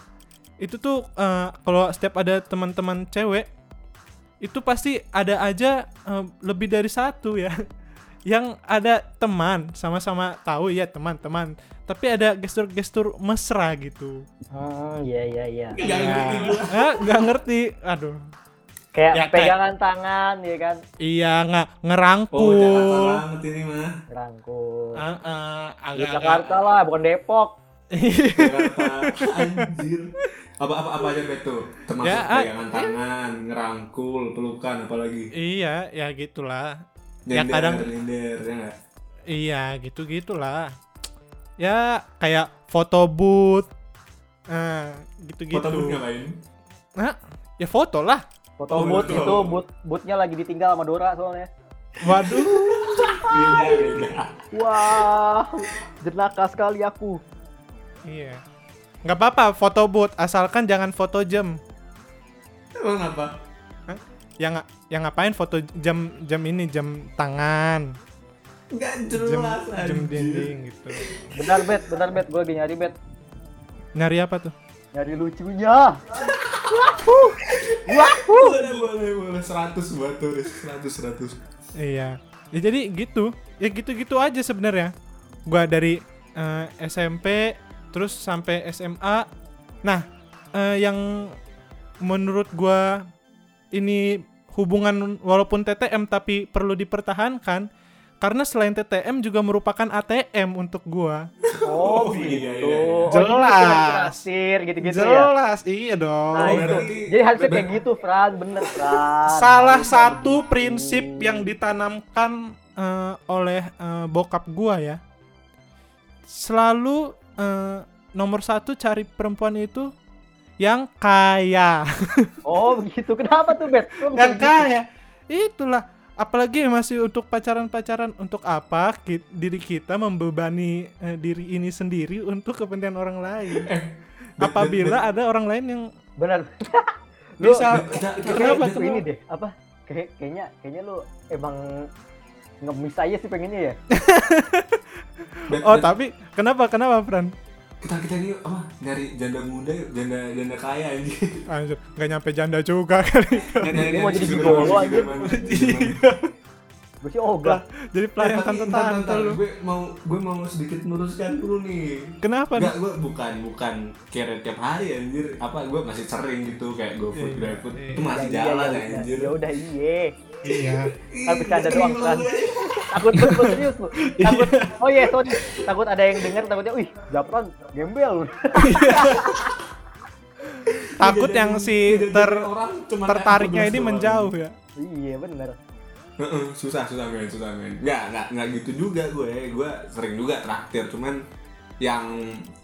Itu tuh eh, kalau setiap ada teman-teman cewek itu pasti ada aja eh, lebih dari satu ya. Yang ada teman, sama-sama tahu ya teman-teman. Tapi ada gestur-gestur mesra gitu. Hmm, iya, iya, iya. Nggak ngerti. Aduh. Kayak Ya, kayak- pegangan tangan, ya kan? Iya, nggak Oh, ngerangkul. Banget ini mah. Rangkul. Ah, ah, Di agak- Jakarta lah, bukan Depok. Anjir. Apa apa apa aja betul? Termasuk Ya, ah, pegangan tangan, ngerangkul, pelukan apalagi. Iya, ya gitulah. Ya, Nyender, kadang- nyender, ya? Iya, gitu-gitulah. Ya, kayak foto booth. Nah, gitu-gitu. Foto booth ngapain? Nah, ya foto lah. Foto Oh, boot itu, boot bootnya lagi ditinggal sama Dora soalnya. Waduh. Wah, jenaka sekali aku. Iya. Nggak apa-apa foto booth, asalkan jangan foto jam. Emang apa? Yang yang ngapain foto jam jam ini jam tangan, Nggak jam jelas jam anjir. dinding gitu. Bentar, Bet, bentar, Bet. Gue lagi nyari, Bet. Nyari apa tuh? Nyari lucunya. Boleh, boleh, boleh. 100 buat tulis. 100, 100. Iya. Ya jadi gitu. Ya gitu-gitu aja sebenarnya. Gua dari eh, SMP terus sampai SMA. Nah, eh, yang menurut gua ini hubungan walaupun TTM tapi perlu dipertahankan karena selain TTM juga merupakan ATM untuk gua. Oh, Oh, iya, gitu. iya, iya. Oh, Jelas. Kasir gitu-gitu ya. Jelas, iya dong. Nah, Oh, itu. berarti- Jadi harusnya kayak gitu, Fran. Bener, Fran. Salah satu gitu. prinsip yang ditanamkan eh, oleh eh, bokap gua ya. Selalu eh, nomor satu cari perempuan itu yang kaya. Oh, begitu. Kenapa tuh, Bet? Yang gitu? kaya. Itulah. Apalagi masih untuk pacaran-pacaran untuk apa ki- diri kita membebani eh, diri ini sendiri untuk kepentingan orang lain. Bet- Apabila ada orang lain yang Bener. Lu bisa Kenapa tuh? ini deh, apa? Kayak kayaknya kayaknya lu emang ngemis aja sih pengennya ya. Oh, tapi kenapa kenapa, Fran? kita kita ini apa nyari janda muda janda janda kaya anjir Anjir, nggak nyampe janda juga kali. Dia mau jadi gigolo, anjir. Gue sih ogah. Jadi pelayan tante-tante lu. gue mau gue mau sedikit meluruskan dulu nih Kenapa? Enggak, gue bukan bukan kira tiap hari anjir apa gue masih sering gitu kayak go food Iya, GrabFood iya. itu masih jalan iya, iya, anjir Ya udah iya. Iya. Kan bercanda doang kan. Takut takut serius lu. Takut. Oh iya, sorry. Takut ada yang denger takutnya, "Wih, Japran gembel lu." Takut yang si ter tertariknya ini menjauh ya. Iya. Heeh, susah susah men susah men nggak nggak nggak gitu juga gue gue sering juga traktir cuman yang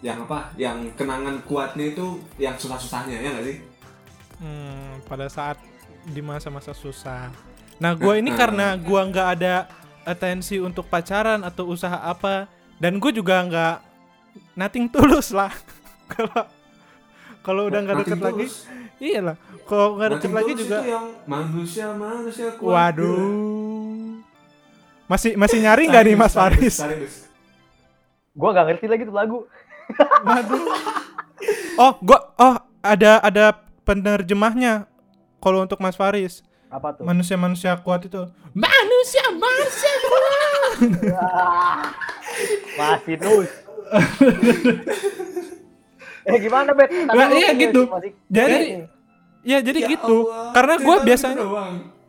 yang apa yang kenangan kuatnya itu yang susah susahnya ya nggak sih Hmm, pada saat di masa-masa susah. Nah, gua ini karena gua nggak ada atensi untuk pacaran atau usaha apa dan gue juga nggak nothing tulus lah. Kalau kalau udah nggak deket lagi, iya lah. Kalau nggak deket lagi juga, itu yang manusia manusia kuat waduh. Masih masih nyari nggak nih Mas Faris? Gua gak ngerti lagi tuh lagu. Waduh. Oh, gua oh ada ada penerjemahnya kalau untuk Mas Faris. Apa tuh? manusia-manusia kuat itu. Manusia manusia kuat. Wah, Masih terus. eh gimana bet? Lu iya gitu. masih- Jadi- ya jadi Ya gitu. Allah, karena gue biasanya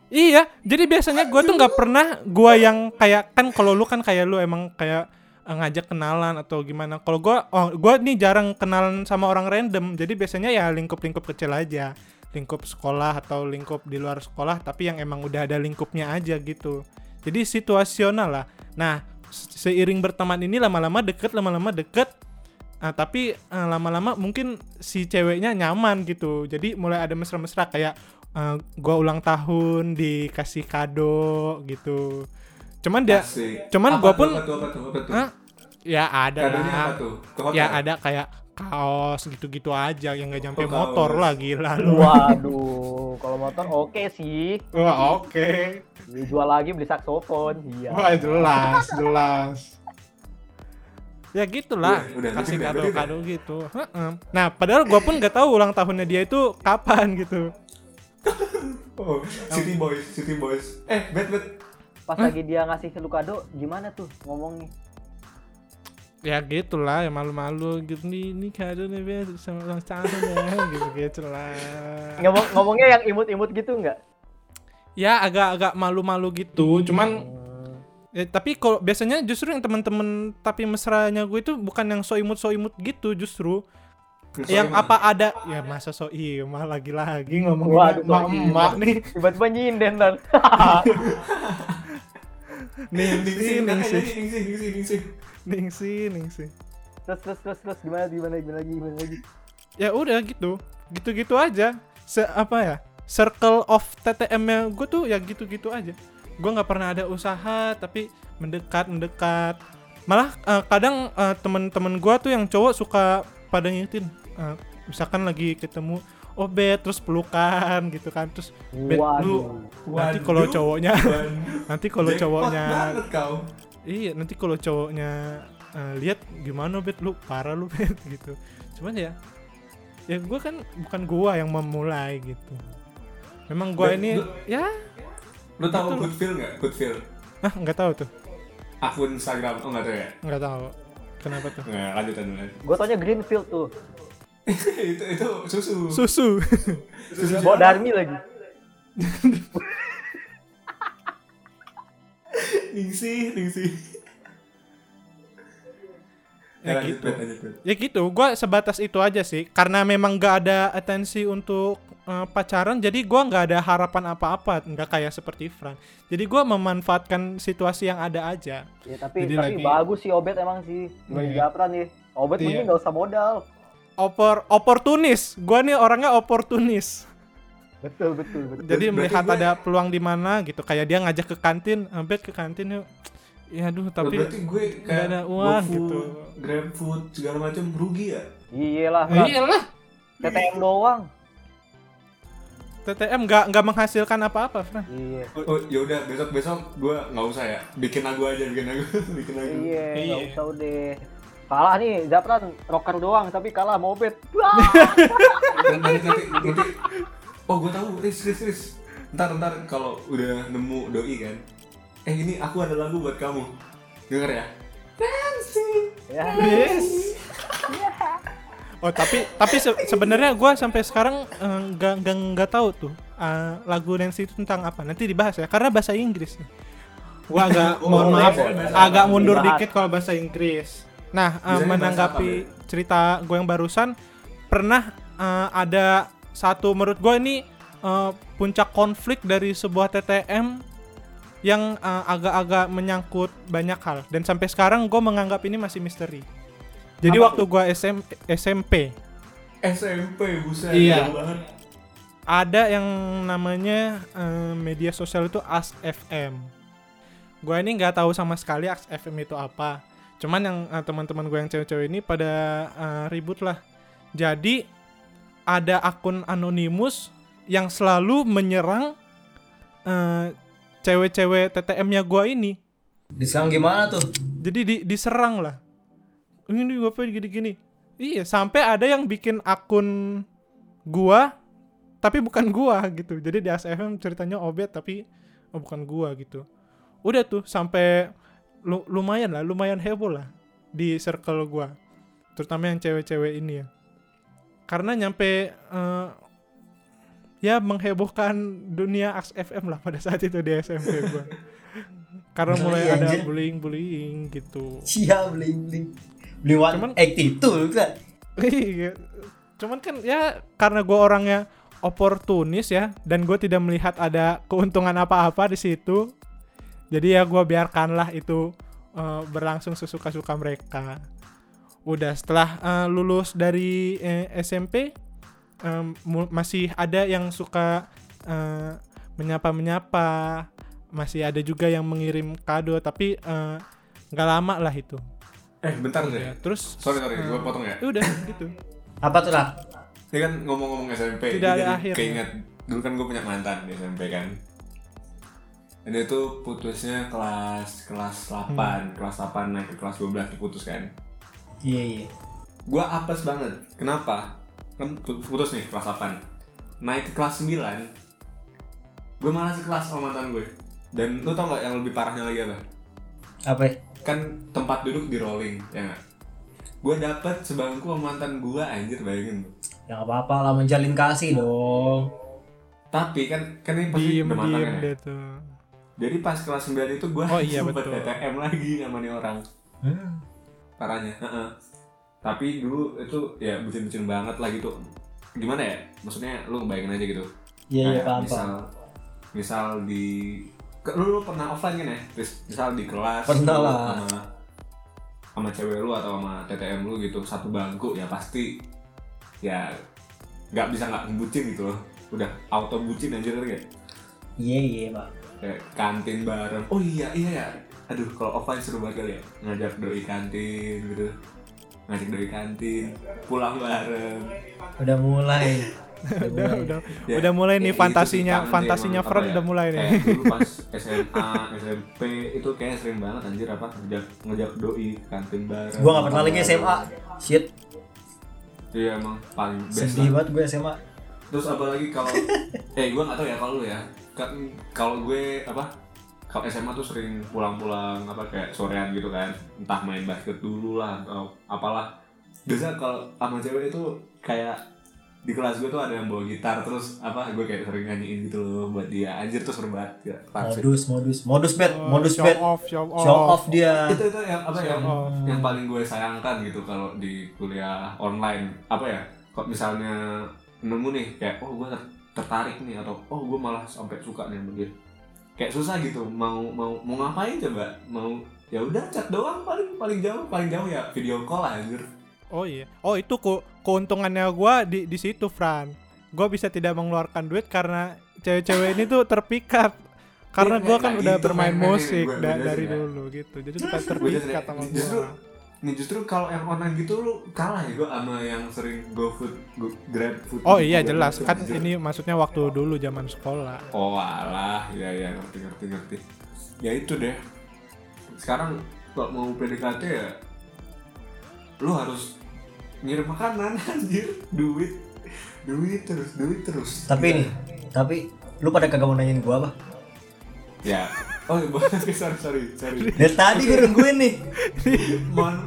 iya jadi biasanya gue tuh nggak pernah gue yang kayak kan kalau lu kan kayak lu emang kayak eh, ngajak kenalan atau gimana. Kalau gue oh gue nih jarang kenalan sama orang random. Jadi biasanya ya lingkup-lingkup kecil aja lingkup sekolah atau lingkup di luar sekolah tapi yang emang udah ada lingkupnya aja gitu jadi situasional lah nah se- seiring berteman ini lama-lama deket lama-lama deket Ah, tapi eh, lama-lama mungkin si ceweknya nyaman gitu jadi mulai ada mesra-mesra kayak eh, gua ulang tahun dikasih kado gitu cuman dia Asik. cuman Apa gua tuh, pun- apa tuh, apa tuh, apa tuh? Hah? ya ada Kadonya lah apa tuh? Ke hotel? ya ada kayak kaos gitu-gitu aja yang nggak nyampe Oh, motor kaos. lah gila lu Waduh, kalau motor oke sih. wah oke Dijual lagi beli saksofon. Iya. wah jelas jelas ya gitulah Udah, udah, kasih berarti udah, kado berarti kado gitu Heeh. nah padahal gua pun nggak tahu ulang tahunnya dia itu kapan gitu Oh, City Boys, City Boys. Eh, bet bet. Pas lagi dia ngasih lu kado, gimana tuh ngomongnya? Ya gitulah ya malu-malu gitu nih ini kado nih Be, sama ulang tahun ya gitu gitu lah Ngomong ngomongnya yang imut-imut gitu nggak? ya agak-agak malu-malu gitu cuman Hmm. ya, tapi kalau biasanya justru yang temen-temen tapi mesranya gue itu bukan yang so imut so imut gitu justru yang apa ada ya masa so imah lagi-lagi ngomongin Waduh, emak so emak nih Tiba-tiba nyinden dan. nih ningsi ningsi ningsi, ningsi, ningsi. Ningsi ningsi terus terus terus terus. Gimana gimana gimana lagi gimana lagi? ya udah gitu. Gitu-gitu aja. Se apa ya? Circle of TTM-nya gue tuh ya gitu-gitu aja. Gue nggak pernah ada usaha tapi mendekat mendekat. Malah eh, kadang eh, temen-temen gue tuh yang cowok suka pada ngingetin eh, misalkan lagi ketemu oh bet terus pelukan gitu kan. Terus bet lu nanti kalau cowoknya Waduh. nanti kalau cowoknya. Iya nanti kalau cowoknya eh, lihat gimana bet lu parah lu bet gitu cuman ya ya gue kan bukan gua yang memulai gitu memang gua Bet, ini lu- ya Lu tahu. Good Feel nggak? Good Feel. ah nggak tahu tuh Akun Instagram. Oh nggak tahu ya? nggak tahu kenapa tuh Nggak, lanjut lanjut. Gue taunya Greenfield tuh. itu itu susu. susu Susu Bawa Darmi lagi. Ningsi, ningsi. Ya Ya, gitu. lanjut, bet. ya gitu gua sebatas itu aja sih karena memang nggak ada atensi untuk eh, pacaran jadi gua nggak ada harapan apa-apa nggak kayak seperti Fran jadi gua memanfaatkan situasi yang ada aja Ya tapi Jadi tapi lagi- bagus sih Obet emang sih. Dibanding Iya. Japran nih. Obet Iya. mungkin nggak usah modal. Opor oportunis gua nih orangnya oportunis Betul betul betul. jadi Berarti melihat gue- ada peluang di mana gitu kayak dia ngajak ke kantin "Eh, bet ke kantin yuk ya aduh tapi berarti gue kayak ada uang GoFood, gitu. Grab food segala macam rugi ya? Iyalah. Eh, iyalah TTM doang. TTM nggak nggak menghasilkan apa-apa Fran Iya. Oh, oh ya udah besok besok gue nggak usah ya bikin lagu aja bikin lagu bikin lagu. Iya, Iya. nggak usah udah. Kalah nih, Japran rocker doang, tapi kalah mau bet. Wah. nanti nanti nanti, nanti. Oh gue tahu Riz Riz Riz. Ntar ntar kalau udah nemu doi kan. Eh ini aku ada lagu buat kamu. Denger ya. ya. Yes. Oh tapi tapi se- sebenarnya gue sampai sekarang eh, nggak nggak nggak tahu tuh eh, lagu Nancy itu tentang apa. Nanti dibahas ya karena bahasa Inggris. nih. Gua agak Oh, mohon boleh, maaf boleh. agak mundur Dibahas. dikit kalau bahasa Inggris. Nah bahasa menanggapi cerita gue yang barusan pernah eh, ada satu menurut gue ini eh, puncak konflik dari sebuah TTM yang eh, agak-agak menyangkut banyak hal dan sampai sekarang gue menganggap ini masih misteri. Jadi Apa waktu gue SM, SMP SMP buset. Iya. banget. ada yang namanya eh, media sosial itu As FM. Gue ini nggak tahu sama sekali As FM itu apa. Cuman yang eh, teman-teman gue yang cewek-cewek ini pada eh, ribut lah. Jadi ada akun anonimus yang selalu menyerang eh, cewek-cewek TTM-nya gue ini. Diserang gimana tuh? Jadi di, diserang lah. Ini apa gini-gini. Iya, sampai ada yang bikin akun gua tapi bukan gua gitu jadi di ASFM ceritanya Obet tapi oh, bukan gua gitu udah tuh sampai lu- lumayan lah lumayan heboh lah di circle gua terutama yang cewek-cewek ini ya karena nyampe eh, ya menghebohkan dunia ASFM lah pada saat itu di SMP gua karena mulai Iya, ada anjir. bullying-bullying gitu bling bling. Bling one Cuman- attitude kan. Iya. Cuman kan ya karena gue orangnya oportunis ya dan gue tidak melihat ada keuntungan apa-apa di situ. Jadi ya gue biarkanlah itu eh, berlangsung sesuka-suka mereka. Udah setelah eh, lulus dari eh, SMP mu- masih ada yang suka eh, menyapa-menyapa, masih ada juga yang mengirim kado tapi eh, nggak lama lah itu. Eh bentar Ya, deh. terus Sorry sorry, eh, gue potong ya. udah gitu. Apa tuh lah? Ini kan ngomong-ngomong SMP, Tidak ada jadi akhirnya. keinget dulu kan gue punya mantan di SMP kan. Dan dia tuh putusnya kelas kelas 8, Hmm. kelas 8 naik ke kelas 12 diputus kan. Iya iya. Gua apes banget. Kenapa? Kan pu- putus nih kelas 8. Naik ke kelas 9. Gue malah sekelas sama mantan gue. Dan lu tau gak yang lebih parahnya lagi apa? Apa? ya? Kan tempat duduk di rolling, ya gak? Gue dapet sebangku sama mantan gue anjir bayangin tuh. Ya nggak apa-apa lah menjalin kasih dong. Tapi kan kan ini pasti diem diem ya? Jadi pas kelas 9 itu gue Oh iya, sempet betul. TTM lagi sama nih orang Hmm. Parahnya heeh. Tapi dulu itu ya bucin-bucin banget lah gitu Gimana ya? Maksudnya lu ngebayangin aja gitu Iya iya Kayak paham misal, misal di ke- lu, lu pernah offline kan ya? Terus misal di kelas Pernah lah. sama sama cewek lu atau sama TTM lu gitu satu bangku ya pasti ya nggak bisa nggak bucin gitu loh udah auto bucin aja kan ya Iya iya pak. kayak kantin bareng oh iya iya ya aduh kalau offline seru banget kali ya ngajak doi kantin gitu ngajak doi kantin pulang bareng Udah mulai. Udah udah mulai. udah Ya, udah mulai ya nih fantasinya sih, kangen fantasinya friend apa ya, udah mulai nih kayak dulu pas SMA SMP itu kayak sering banget anjir apa ngajak ngajak doi kantin bareng Gua nggak pernah lagi SMA. Shit. iya emang paling best Sedih lah banget gue SMA. terus apalagi kalau eh gue nggak tahu ya kalau lu ya kan kalau gue apa kalau SMA tuh sering pulang-pulang apa kayak sorean gitu kan. Entah main basket dulu lah atau apalah. Biasa kalau sama cewek itu kayak di kelas gue tuh ada yang bawa gitar terus apa gue kayak sering nyanyiin gitu loh buat dia. Anjir tuh seru banget ya. Modus modus. Modus bet Oh, modus show bet. off show off Show off. dia. itu itu yang apa yang yang paling gue sayangkan gitu kalau di kuliah online. Apa ya kok misalnya nemu nih kayak oh gue ter- tertarik nih atau oh gue malah sampai suka nih sama dia kayak susah gitu. Mau mau mau ngapain coba? Mau ya udah chat doang paling paling jauh paling jauh ya video call lah anjir. Oh iya. Oh itu ku, keuntungannya gua di di situ Fran. Gua bisa tidak mengeluarkan duit karena cewek-cewek ini tuh terpikat. Karena Iya, gua nggak kan udah gitu, bermain musik da- dari dulu gitu. Jadi Gue terpikat sama justru gua nih justru kalau yang online gitu lu kalah ya? Gue sama yang sering go food go grab food oh gitu, iya gua jelas. kan ini maksudnya waktu dulu zaman sekolah. Oh alah, ya ya ngerti ngerti ngerti. Ya itu deh. Sekarang kalau mau PDKT ya, lu harus ngirim makanan anjir, duit, duit terus, duit terus. Tapi nih, tapi lu pada kagak mau nanyain gua apa? Ya, oh iya, sorry sorry sorry. Dari tadi gue nungguin nih.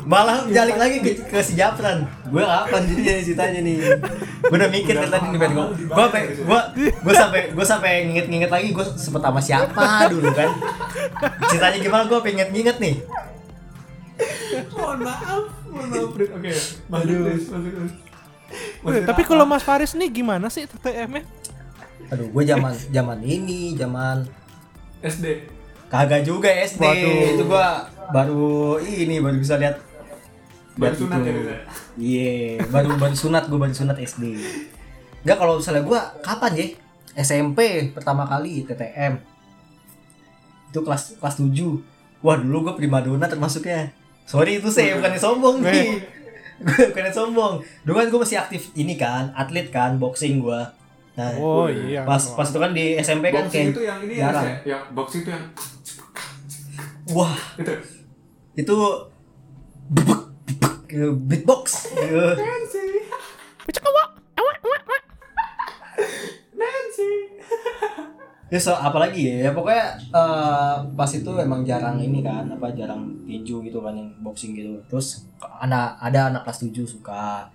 Malah balik lagi ke, ke si Japran. Gue kapan jadi ceritanya nih? Gue udah mikir dari tadi nih. Gue gue sampai gue gue sampai gue sampai nginget-nginget lagi gue sempet sama siapa dulu kan. Ceritanya gimana gue pengen nginget nih. mohon maaf, mohon maaf. Fred. Oke, masuk Masuk tapi kalau Mas Faris nih gimana sih TTM-nya Aduh, gue zaman zaman ini, zaman SD, kagak juga SD. Waduh. Itu gue baru ini baru bisa lihat baru sunat ya bisa. Iya, baru baru sunat gue baru sunat SD. Enggak kalau misalnya gue kapan ya? SMP pertama kali TTM. Itu kelas kelas 7. Wah, dulu gue primadona termasuknya. Sorry itu saya bukannya sombong nih. Gue bukannya sombong. Dulu kan gue masih aktif ini kan, atlet kan, boxing gue. Nah, oh iya pas pas itu kan di SMP kan Boxing kayak itu yang ini ya, jarang. Ya? yang boxing itu yang Wah, itu. itu bebek, gitu, beatbox. gitu. Ya so, apalagi ya, ya pokoknya eh, pas itu emang jarang ini kan, apa jarang tinju gitu kan yang boxing gitu. Terus anak ada anak kelas 7 suka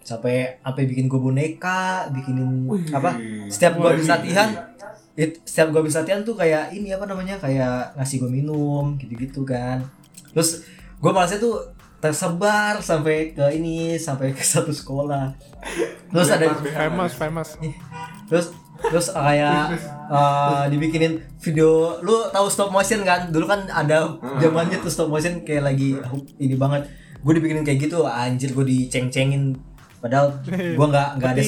sampai sampai bikin gue boneka, bikinin apa? Setiap gue habis latihan, it, setiap gue habis latihan tuh kayak ini apa namanya kayak ngasih gue minum gitu-gitu kan. Terus gue malasnya tuh tersebar sampai ke ini sampai ke satu sekolah. Terus ada famous famous terus terus kayak eh, dibikinin video. Lu tahu stop motion kan? Dulu kan ada zamannya tuh stop motion kayak lagi ini banget. Gue dibikinin kayak gitu anjir gue diceng-cengin. Padahal gue nggak nggak ada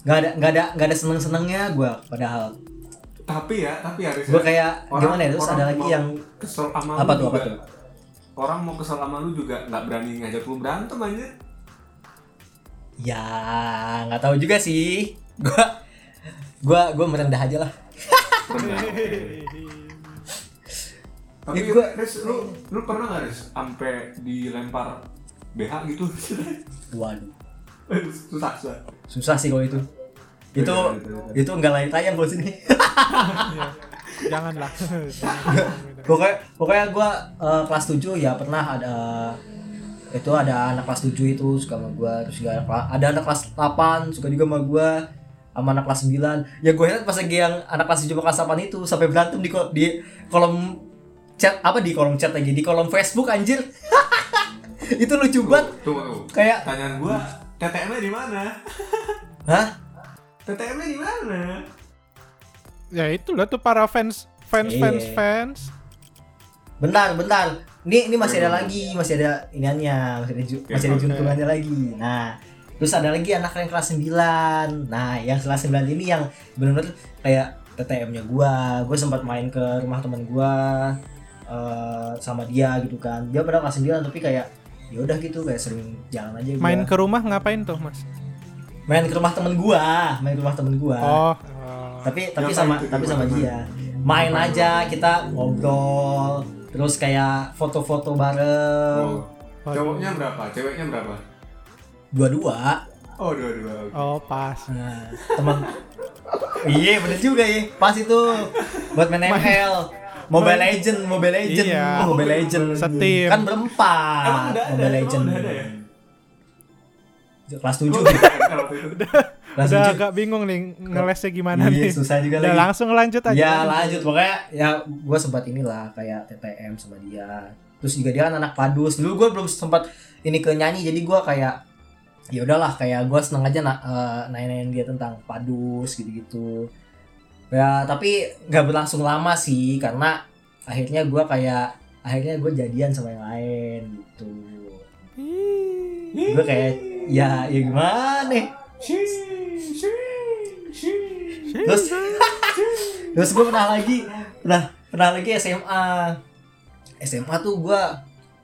nggak ada nggak ada nggak ada seneng senengnya gue padahal Tapi ya, tapi Aris. gue kayak gimana ya terus ada lagi yang kesel sama apa lu tuh apa tuh Orang mau kesel sama lu juga nggak berani ngajak lu berantem aja. ya nggak tahu juga sih gue gue gue merendah aja lah Tapi Ya, gua- Riz, lu lu pernah nggak Riz sampai dilempar BH gitu? waduh susah susah. susah sih kalau itu itu Beda, beda, beda. itu nggak layak tayang kalau sini Iya. janganlah pokoknya pokoknya gue kelas 7 ya pernah ada itu ada anak kelas 7 itu suka sama gue terus juga ada, ada anak kelas 8 suka juga sama gue sama anak kelas 9 ya gue heran pas lagi yang anak kelas 7 sama kelas 8 itu sampai berantem di ko- di kolom chat apa di kolom chat lagi di kolom Facebook anjir itu lucu banget kayak Tanyaan gua, TTM-nya di mana? hah TTM-nya di mana? ya itulah tuh para fans fans Iya. fans fans Bentar, bentar. Ini ini masih ada lagi, masih ada iniannya, masih ada ju- Oke, masih ada oke. juntungannya lagi. Nah, terus ada lagi anak yang kelas 9. Nah, yang kelas 9 ini yang benar-benar kayak TTM-nya gua. Gua sempat main ke rumah teman gua eh, sama dia gitu kan. Dia pada kelas 9 tapi kayak ya udah gitu kayak sering jalan aja gua. main ke rumah ngapain tuh mas main ke rumah temen gua, main ke rumah temen gua. oh, oh. Tapi tapi Ngapain sama tapi sama dia. Main aja kita ngobrol, terus kayak foto-foto bareng. Oh. Cowoknya berapa? Ceweknya berapa? dua-dua Oh, dua-dua. oh pas nah teman iya bener juga ya pas itu buat main ML Mobile Legend Mobile Legend Iya. Mobile Legend Setim. kan berempat Emang? Mobile Legend ya? kelas Lu 7 udah ada waktu itu? kelas udah 7 agak bingung nih ngelesnya gimana iya nih. susah juga udah lagi. langsung lanjut aja. Ya lanjut. Pokoknya ya gue sempat inilah kayak TTM sama dia. Terus juga dia kan anak padus. Dulu gue belum sempat ini ke nyanyi jadi gue kayak ya udahlah kayak gue seneng aja na eh, nanya-nanyain dia tentang padus gitu-gitu. Ya tapi nggak berlangsung lama sih karena akhirnya gue kayak akhirnya gue jadian sama yang lain gitu. Gue kayak ya ya gimana terus terus gue pernah lagi pernah pernah lagi SMA SMA tuh gue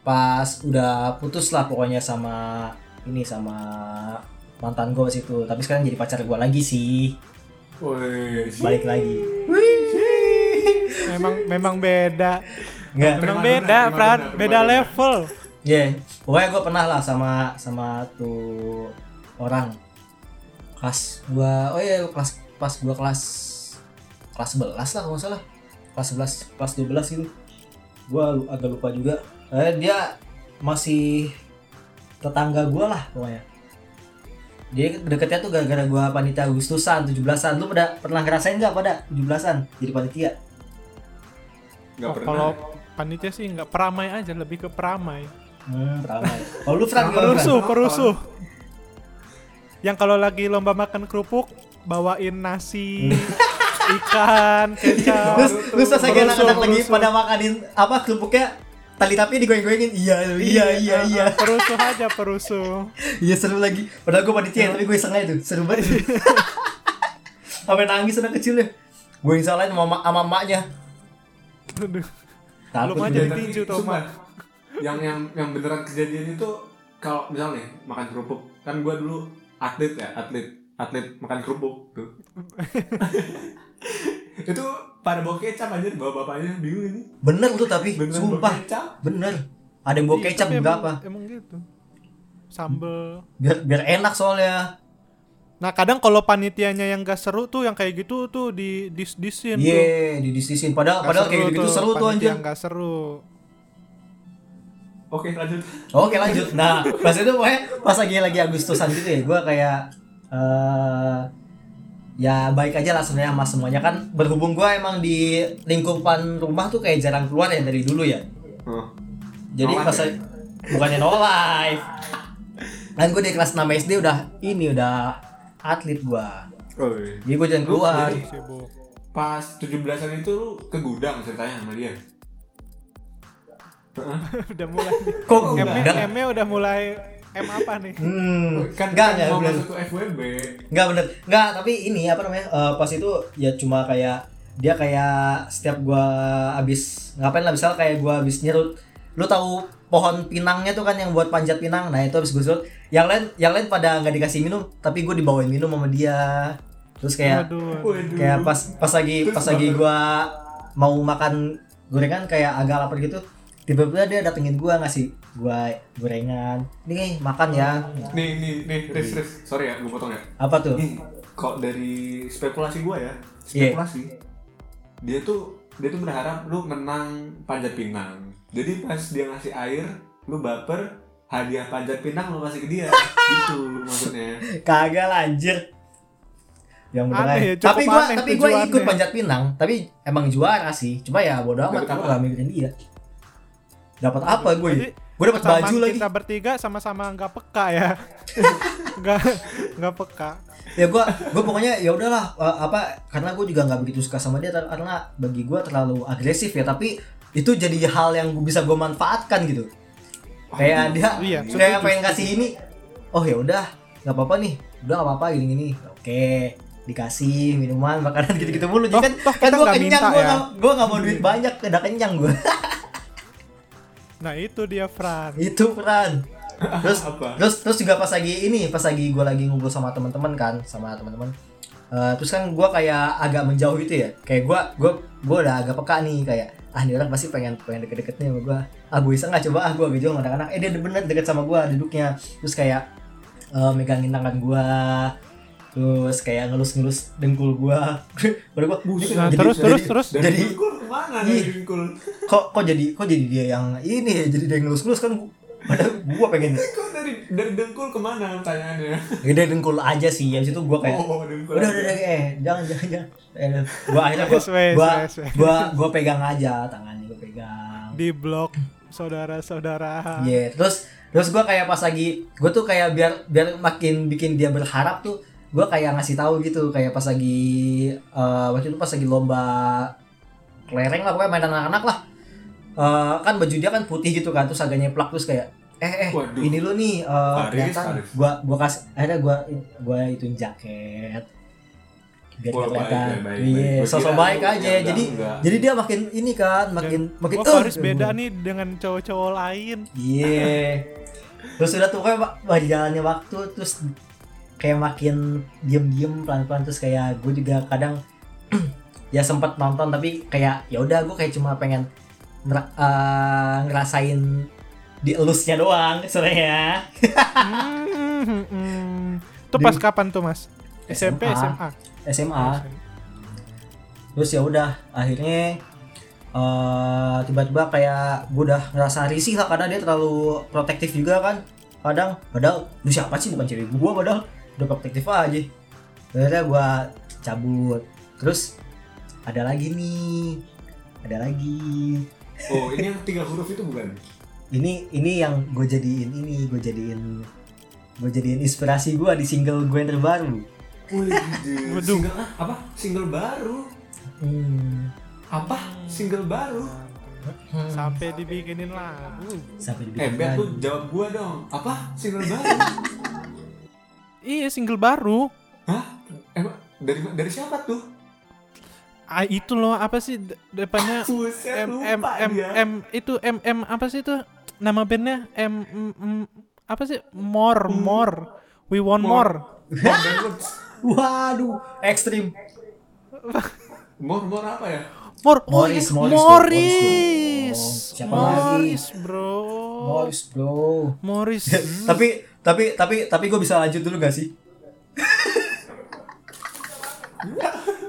pas udah putus lah pokoknya sama ini sama mantan gue situ. Tapi sekarang jadi pacar gue lagi sih. Woi, balik lagi. Memang memang beda. Nggak memang beda prima beda level. Ya pokoknya gue pernah lah sama sama tuh orang kelas gua oh iya kelas pas gua kelas kelas 11 lah kalau salah. Kelas 11 kelas 12 gitu. Gua lu- agak lupa juga. Eh, dia masih tetangga gua lah pokoknya. Dia deketnya tuh gara-gara gua panitia Agustusan 17-an lu pada pernah ngerasain nggak pada 17-an jadi panitia? Nggak Oh, pernah. kalau panitia sih nggak peramai aja lebih ke peramai. Hmm ramai kalau lu Fran? perusuh perusuh yang kalau lagi lomba makan kerupuk bawain nasi ikan kecap terus terus pas anak-anak lagi pada makanin apa kerupuknya tali tapi digoyang-goyangin. Iya iya iya iya perusuh aja perusuh. Iya seru lagi. Padahal gue panitia tapi gue iseng aja tuh. Seru banget. Sampai nangis anak kecilnya gue yang salahin sama, ma- sama emaknya. Aduh, takut aja gue. Tinju tuh, yang yang yang beneran kejadian itu kalau misalnya makan kerupuk. Kan gua dulu atlet ya atlet. Atlet makan kerupuk tuh. Itu pada bawa kecap aja bawa bapaknya bingung ini. Bener tuh tapi beneran sumpah bener. Ada yang bawa Iya, kecap tapi berapa emang, gitu. Sambel. Biar biar enak soalnya. Nah kadang kalau panitianya yang gak seru tuh yang kayak gitu tuh di dis disin tuh. Iya, di disisin. Padahal Gak padahal kayak gitu seru tuh panitia anjir. yang gak seru. Oke lanjut. Oke lanjut. Nah, pas itu pokoknya pas lagi lagi Agustusan gitu ya, gue kayak eh ya baik aja lah sebenarnya sama semuanya kan berhubung gue emang di lingkupan rumah tuh kayak jarang keluar ya dari dulu ya. Oh. Jadi No pas ya? bukannya no life. Kan gue di kelas 6 SD udah ini udah atlet gua. Oh, iya. Jadi gue jangan keluar. Pas 17-an itu lu ke gudang ceritanya sama dia. udah mulai. Kok M gudang? M udah mulai M apa nih? Hmm, Kan enggak, enggak, masuk ke FWB. Enggak bener. Enggak, tapi ini apa namanya? eh, pas itu ya cuma kayak dia kayak setiap gua abis ngapain lah misal kayak gua abis nyerut lu tahu pohon pinangnya tuh kan yang buat panjat pinang nah itu abis gue serut yang lain yang lain pada nggak dikasih minum tapi gue dibawain minum sama dia terus kayak Waduh. Waduh. kayak pas pas lagi Terus pas lagi gua mau makan gorengan kayak agak lapar gitu tiba-tiba dia datengin gua ngasih gua gorengan nih makan ya Nih nih nih Riz Riz. Sorry ya gue potong ya. apa tuh Nih, kok dari spekulasi gua ya, Iya. spekulasi. Dia tuh dia tuh berharap lu menang panjat pinang. Jadi pas dia ngasih air, lu baper, hadiah panjat pinang lu kasih ke dia. gitu maksudnya. kagak lah, anjir yang bener Aneh ya, tapi gua aneh tapi gua ikut panjat pinang tapi emang juara sih cuma ya bodo amat Dapet gua apa? gak mikirin dia dapat apa gue Jadi, gue dapat baju lagi. kita bertiga sama-sama nggak peka ya. Nggak nggak peka. ya gua gua pokoknya ya udahlah eh, apa karena gue juga nggak begitu suka sama dia karena bagi gua terlalu agresif ya tapi itu jadi hal yang gua bisa gue manfaatkan gitu. Kayak dia Iya, kayak pengen kasih ini oh ya udah nggak apa-apa nih udah nggak apa-apa gini gini oke dikasih minuman makanan gitu-gitu mulu. Jadi kan toh kan gue kenyang gue ya. gue nggak mau duit banyak udah kenyang gue Nah itu dia Fran. itu peran terus Apa? terus terus juga pas lagi ini pas lagi gue lagi ngumpul sama teman-teman kan sama teman-teman. Eh, terus kan gue kayak agak menjauh gitu ya. Kayak gue gue gue udah agak peka nih kayak ah ini orang pasti pengen pengen deket-deket nih sama gue ah gue bisa nggak coba ah gue jauh sama anak-anak. Eh dia bener deket sama gue duduknya. Terus kayak eh, megangin tangan gue terus kayak ngelus-ngelus dengkul gue baru gue Nah, terus terus terus. Dari Jadi- dengkul ke mana Ih. dari dengkul? kok kok jadi kok jadi dia yang ini ya jadi dia yang ngelus-ngelus kan gua- padahal gue pengen Kok dari dari dengkul ke mana pertanyaannya? gede dengkul aja sih habis itu gue kayak Oh, dengkul. udah udah udah eh jangan jangan jangan eh, gua akhirnya gua gua, gua gua pegang aja tangannya gua pegang Di blok saudara-saudara. Iya, terus terus gua kayak pas lagi gua tuh kayak biar biar makin bikin dia berharap tuh gua kayak ngasih tahu gitu kayak pas lagi eh, waktu itu pas lagi lomba kelereng lah pokoknya mainan anak-anak lah Eh, kan baju dia kan putih gitu kan terus agak nyeplak terus kayak eh eh Waduh. ini lu nih eh, kelihatan Faris. gua gua kasih akhirnya gua gua ituin jaket biar Wah, baik, kelihatan baik, baik, iya baik. Gua sosok baik aja ya, jadi enggak. jadi dia makin ini kan makin makin Wah "Eh," Faris beda gua- nih dengan cowok-cowok lain. Iya. terus udah tuh kayak berjalannya waktu terus kayak makin diem-diem pelan-pelan terus kayak gue juga kadang ya sempet nonton tapi kayak ya udah gue kayak cuma pengen ngera- eh, ngerasain dielusnya doang sebenarnya. Hmm, hmm. Itu pas Di- kapan tuh mas? SMP, SMA. SMA. SMA. Terus ya udah akhirnya eh tiba-tiba kayak gue udah ngerasa risih lah karena dia terlalu protektif juga kan. Kadang padahal lu siapa sih bukan cewek gua padahal udah protektif aja. Akhirnya gua cabut. Terus ada lagi nih. Ada lagi. Oh, ini yang tiga huruf itu bukan? Ini ini yang gue jadiin ini, gue jadiin gue jadiin inspirasi gua di single gue yang terbaru. Waduh. Single apa? Single baru. Hmm. Apa? Single baru. Sampai dibikinin lagu. Sampai Eh, dibikin Bet lagi. lu jawab gua dong. Apa? Single baru? Iya single baru. Hah? Emang dari dari siapa tuh? Ah itu loh apa sih de- depannya M M lupa M dia. M itu M M apa sih itu nama bandnya M M, M apa sih more more we want more. More. Waduh, ekstrim. More, more apa ya? More Morris, oh, Morris, Morris, Morris, Siapa Morris, bro. Morris, bro. Morris. tapi tapi tapi tapi gue bisa lanjut dulu gak sih?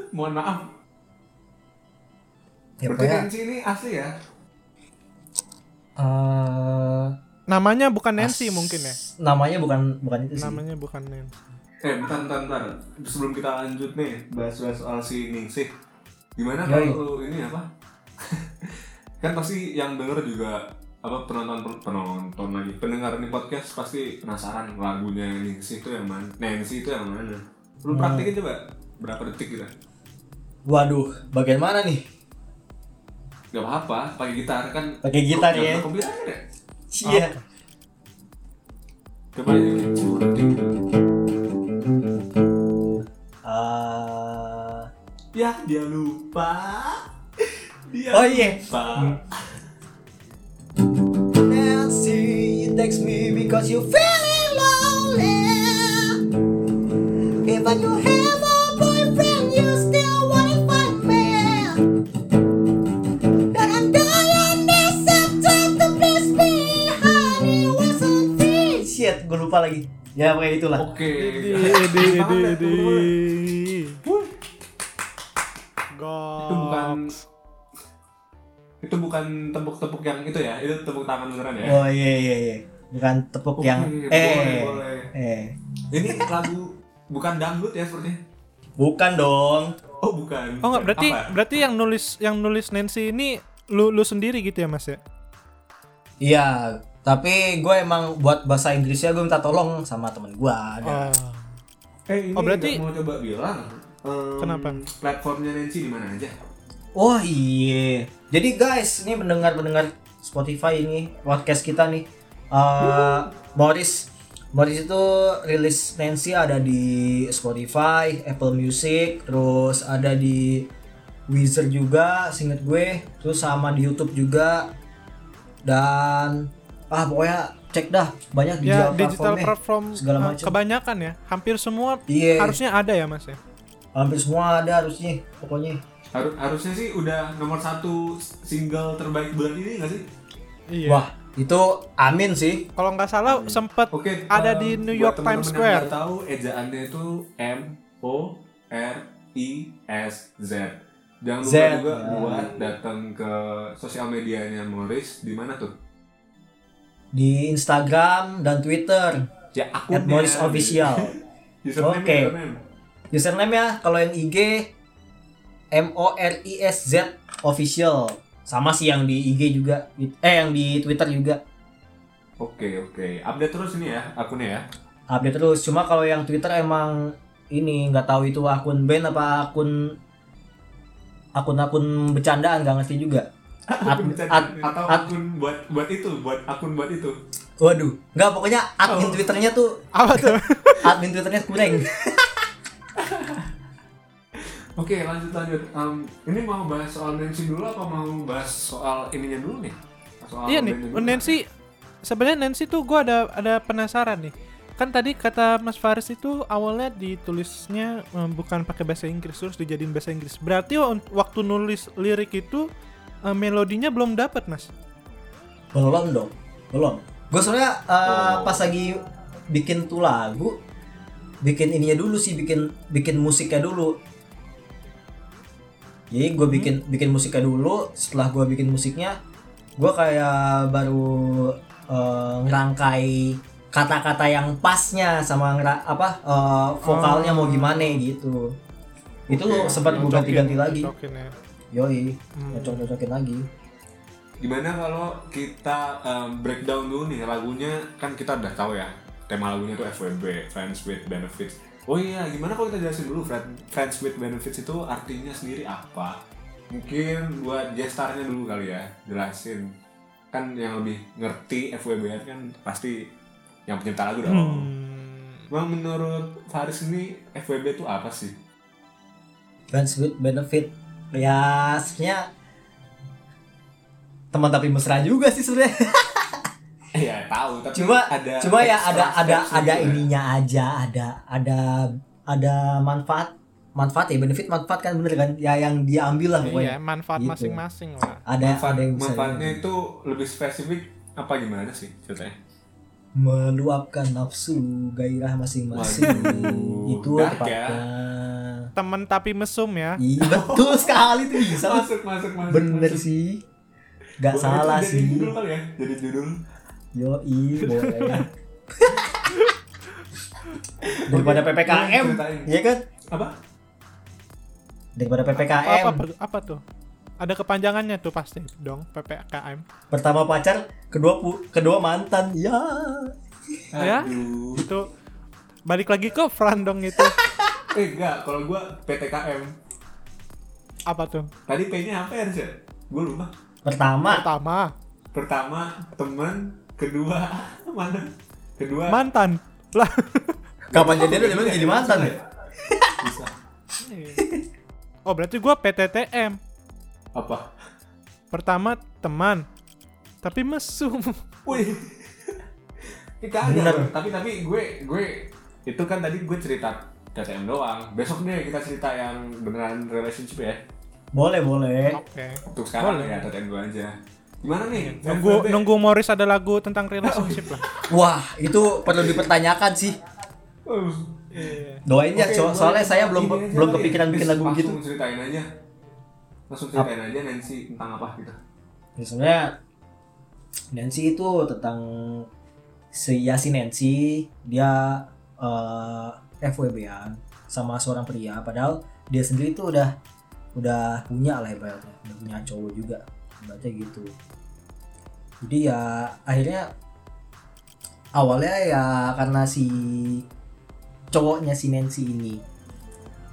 Mohon maaf. Ya, Nancy ini asli ya? eh, Namanya bukan Nancy as- mungkin ya. Namanya bukan bukan itu sih. Namanya bukan Nancy. Eh, bentar, bentar, bentar. Sebelum kita lanjut nih, bahas-bahas soal si Ningsih. Gimana kalau ini apa? kan pasti yang denger juga apa penonton penonton lagi. Pendengar nih podcast pasti penasaran lagunya Ningsih itu yang mana. Nancy itu yang mana? Lu Hmm. praktekin coba berapa detik gitu Waduh, bagian mana nih? gak apa-apa pakai gitar kan. Pakai gitar ya. ya Iya. coba Eh, ya dia lupa. Dia Oh iya. lupa text me because you feeling lonely. Even you have a boyfriend, you still wanna find me. And I'm dying this time to please me, honey, wasn't free. Shit, gue lupa lagi. Ya pokoknya itulah. oke edi, edi, ya, edi. teman-teman. Goks. itu bukan itu bukan tepuk-tepuk yang itu ya itu tepuk tangan beneran ya Oh iya iya iya. Bukan tepuk Oke, yang boleh, eh boleh. eh. ini lagu bukan dangdut ya sepertinya Bukan dong. oh bukan Oh enggak, berarti Apa? berarti yang nulis yang nulis Nancy ini lu lu sendiri gitu ya Mas ya? Iya, tapi gue emang buat bahasa Inggrisnya gue minta tolong sama temen gue. Oh. eh ini Oh, berarti- mau coba bilang em, Kenapa? platformnya Nancy di mana aja Oh iya. Jadi guys, ini pendengar-pendengar Spotify ini podcast kita nih. Eh Morris Morris itu rilis Nancy ada di Spotify, Apple Music, terus ada di Weezer juga, singkat gue, terus sama di YouTube juga. Dan ah pokoknya cek dah banyak Ya digital, digital platformnya. platform segala eh, macam. kebanyakan ya. Hampir semua Iya. harusnya ada ya Mas ya. Hampir semua ada harusnya, pokoknya. Harus harusnya sih udah nomor satu single terbaik bulan ini nggak sih Iya. Wah, itu amin sih. Kalau nggak salah sempet Oke, ada em, di New buat York Times teman-teman yang Square. nggak tahu ejaannya itu M O R I S Z. Jangan lupa Z, juga buat datang ke sosial medianya Morris di mana tuh? Di Instagram dan Twitter. Ya At Morris Official. Oke. Username ya kalau yang IG M O R I S Z official. Sama sih yang di IG juga. Eh yang di Twitter juga. Oke oke, update terus ini ya akunnya ya. Update terus. Cuma kalau yang Twitter emang ini nggak tahu itu akun band apa akun akun-akun bercandaan nggak ngerti juga. Bercanda. ad- atau ad- akun buat buat itu, buat akun buat itu. Waduh, nggak pokoknya admin Oh. Twitternya tuh Apa tuh? admin Twitternya kurang. Oke lanjut lanjut. Em, ini mau bahas soal Nancy dulu apa mau bahas soal ininya dulu nih? Soal iya nih, dulu. Nancy sebenarnya Nancy tuh gua ada ada penasaran nih. Kan tadi kata Mas Faris itu awalnya ditulisnya em, bukan pakai bahasa Inggris terus dijadiin bahasa Inggris. Berarti wa- waktu nulis lirik itu em, melodinya belum dapat, Mas. Belum dong, belum. Gue sebenarnya uh, Oh. pas lagi bikin tuh lagu, bikin ininya dulu sih, bikin bikin musiknya dulu. Jadi gue bikin bikin musiknya dulu. Setelah gue bikin musiknya, gue kayak baru uh, ngerangkai kata-kata yang pasnya sama ngera- apa uh, vokalnya mau gimana gitu. Itu sempat gue ganti-ganti lagi. Ya. Yoi, Hmm. cocok-cocokin lagi. Gimana kalau kita em, breakdown dulu nih lagunya kan kita udah tahu ya tema lagunya itu FWB Friends with Benefits. Oh iya, gimana kalau kita jelasin dulu Friend- Friends with Benefits itu artinya sendiri apa? Mungkin buat gestarnya dulu kali ya, jelasin. Kan yang lebih ngerti FWB kan pasti yang pencipta lagu dong. Hmm. Bang menurut Faris ini FWB itu apa sih? friends with benefit ya sebenarnya teman tapi mesra juga sih sebenarnya Iya tahu, tapi cuma ada cuma ya ada ada ada gitu ya. ininya aja ada ada ada manfaat manfaat ya benefit manfaat kan bener kan ya yang dia ambil lah Iya, pokoknya manfaat Gitu. masing-masing lah. ada Manfaat, ada yang bisa manfaatnya itu lebih spesifik apa gimana sih ceritanya? meluapkan nafsu gairah masing-masing Waduh, itu dark tepatnya temen tapi mesum ya. Iya betul sekali tuh bisa. Masuk, masuk, masuk. Bener masuk. sih. Gak salah sih. Jadi judul kali ya, jadi judul. Yo boleh. Daripada PPKM, ceritain. ya kan? Apa? Daripada Apa, PPKM. apa, apa tuh? Ada kepanjangannya tuh pasti dong PPKM. Pertama pacar, kedua pu- kedua mantan. Ya. Ya? Itu balik lagi ke Fran dong itu. Eh enggak, kalau gua PTKM. Apa tuh? Tadi P-nya apa ya, ya? Gua lupa. Pertama, Pertama, Pertama teman, kedua mana? Kedua mantan. Lah. kapan jadian udah jadi mantan ya? Bisa. Oh, berarti gua PTTM. Apa? Pertama teman. Tapi mesum. Wih. Kagak. Tapi tapi gue gue itu kan tadi gue cerita TTM doang. Besok deh kita cerita yang beneran relationship ya. Boleh, boleh. Oke. Untuk sekarang Boleh. ya TTM gue aja. Gimana nih? Nunggu nunggu Morris ada lagu tentang relationship lah. Wah, itu perlu dipertanyakan sih. Uh. Doain ya, so- soalnya saya belum belum kepikiran bikin lagu Langsung begitu. ceritain aja. Langsung ceritain aja Nancy tentang apa gitu. Ya, sebenarnya Nancy itu tentang si ya si Nancy dia eh FWB-an sama seorang pria padahal dia sendiri tuh udah udah punya lah ibaratnya udah punya cowok juga ibaratnya gitu. Jadi ya akhirnya awalnya ya karena si cowoknya si Nancy ini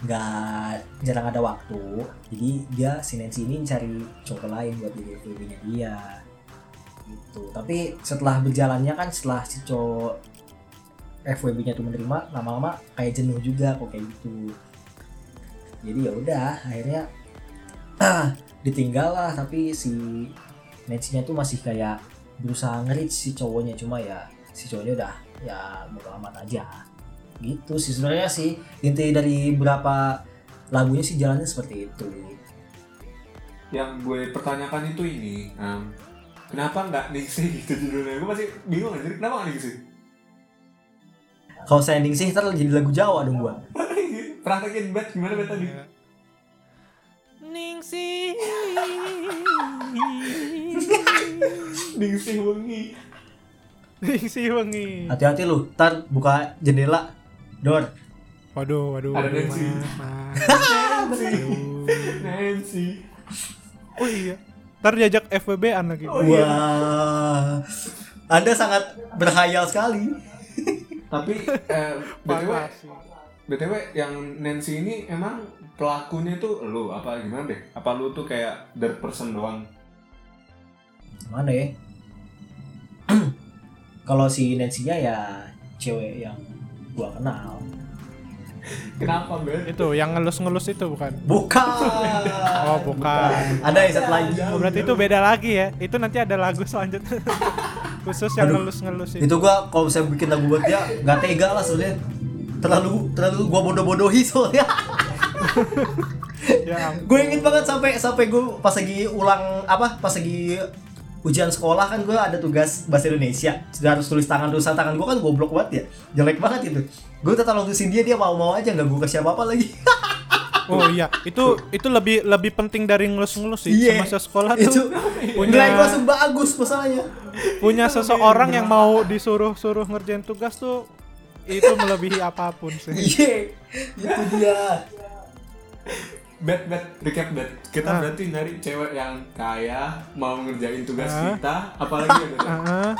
nggak jarang ada waktu jadi dia si Nancy ini cari cowok lain buat jadi FWB nya dia gitu. Tapi setelah berjalannya kan setelah si cowok FWB nya tuh menerima lama-lama kayak jenuh juga kok kayak gitu. Jadi ya udah akhirnya ditinggal lah tapi si Nancy nya tuh masih kayak berusaha ngerit si cowoknya cuma ya si cowoknya udah ya bodo amat aja gitu sih sebenarnya sih inti dari beberapa lagunya sih jalannya seperti itu Yang gue pertanyakan itu ini, em, kenapa nggak Ningsih gitu judulnya? Gue masih bingung aja, kenapa nggak Ningsih? kalau saya sih ntar jadi lagu Jawa dong gua Praktekin bet gimana bet tadi? Ningsih. Ningsih wengi. Ningsih wengi. hati-hati lu ntar buka jendela door Waduh, waduh. Ada waduh, Nancy. Nancy. Oh iya. Ntar diajak FWB-an lagi. Oh, iya. wah anda sangat berhayal sekali Tapi eh, btw, btw yang Nancy ini emang pelakunya tuh lu apa gimana deh? Apa lu tuh kayak third person doang? mana ya kalau si Nancy nya ya cewek yang gua kenal Kenapa bet? Itu yang ngelus-ngelus itu bukan? bukan Oh, bukan. ada yang satu lagi Oh, berarti itu beda lagi ya. Itu nanti ada lagu selanjutnya. Khusus yang ngelus-ngelus itu. itu gua kalau saya bikin lagu buat dia nggak tega lah sebenarnya terlalu terlalu gua bodoh-bodohi soalnya Ya gue ingin banget sampai sampai gue pas lagi ulang apa pas lagi ujian sekolah kan gue ada tugas bahasa Indonesia. Sudah harus tulis tangan tulisan tangan gue kan goblok banget ya. Jelek banget itu. Gue tetap tulisin dia dia mau mau aja nggak gue ke siapa apa lagi. Oh iya, itu itu lebih lebih penting dari ngelus-ngelus sih. Iya. Semasa sekolah itu tuh nilai gue punya langsung bagus masalahnya. punya seseorang yang mau disuruh-suruh ngerjain tugas tuh itu melebihi apa pun sih. iya itu dia Bet bet recap bet. Kita Ah. berarti nyari cewek yang kaya mau ngerjain tugas Ah. kita, apalagi ya Bet? Heeh.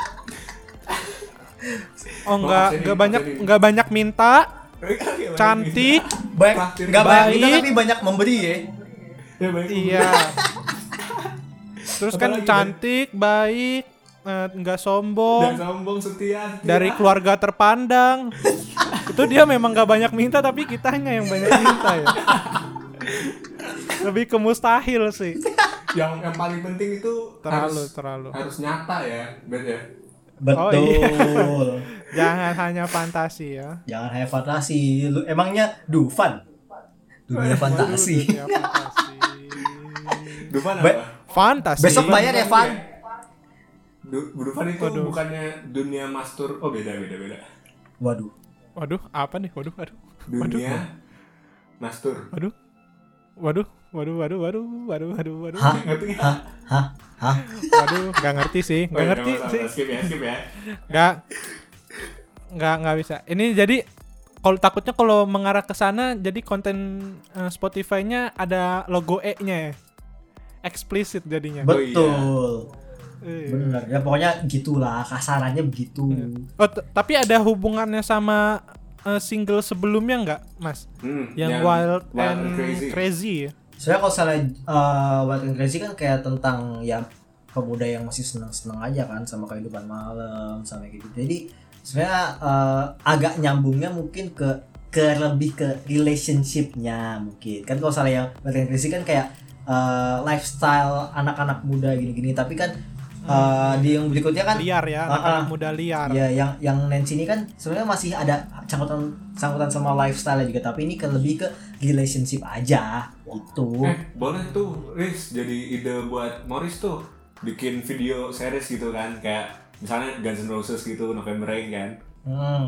Oh Maaf, enggak ini enggak banyak enggak banyak minta, cantik. baik Traktir nggak banyak baik. minta tapi banyak memberi ya Ya baik. Iya. Terus kan Apalagi, Ben? cantik, baik, eh, enggak sombong. Dan sombong setia. setia. dari keluarga terpandang itu dia memang gak banyak minta tapi kitanya yang banyak minta ya lebih ke mustahil sih yang yang paling penting itu Terlalu, harus, terlalu. harus nyata ya, Bet ya. Oh, betul iya. jangan hanya fantasi ya jangan hanya fantasi lu emangnya Dufan dunia fantasi Dunia fantasi Dufan Be- apa? fantasi besok bayar ya Van Du- Dufan itu Waduh. bukannya dunia mastur. Oh beda beda beda. waduh waduh apa nih waduh waduh Dunia Mastur. Waduh. Waduh, waduh, waduh, waduh, waduh, waduh, waduh. Hah? Ngerti nggak? Hah? Hah? Hah? Waduh, nggak ngerti sih, Oh, nggak iya, ngerti sih. Skip ya, skip ya. Nggak, nggak, nggak bisa. Ini jadi kalau takutnya kalau mengarah ke sana, jadi konten eh, Spotify-nya ada logo E-nya ya. Explicit jadinya. Oh, iya. Betul. Eh. Bener. Ya pokoknya gitulah kasarannya begitu. Oh, t- tapi ada hubungannya sama eh, single sebelumnya nggak, Mas? Hmm, Yang, Wild, and, Crazy. Crazy. ya? Soalnya kalau salah uh, Wild and Crazy kan kayak tentang ya pemuda yang masih senang-senang aja kan sama kehidupan malam sama kayak gitu. Jadi sebenarnya uh, agak nyambungnya mungkin ke ke lebih ke relationshipnya mungkin kan kalau salah yang Wild and Crazy kan kayak uh, lifestyle anak-anak muda gini-gini tapi kan uh, di yang berikutnya kan Liar ya, Ah, anak-anak ah. muda liar. Ya, yang yang Nancy ini kan sebenarnya masih ada sangkutan sangkutan sama lifestyle juga, tapi ini kan lebih ke relationship aja gitu. Eh, boleh tuh, Riz, jadi ide buat Morris tuh bikin video series gitu kan, kayak misalnya Guns N' Roses gitu, November Rain kan. Hmm.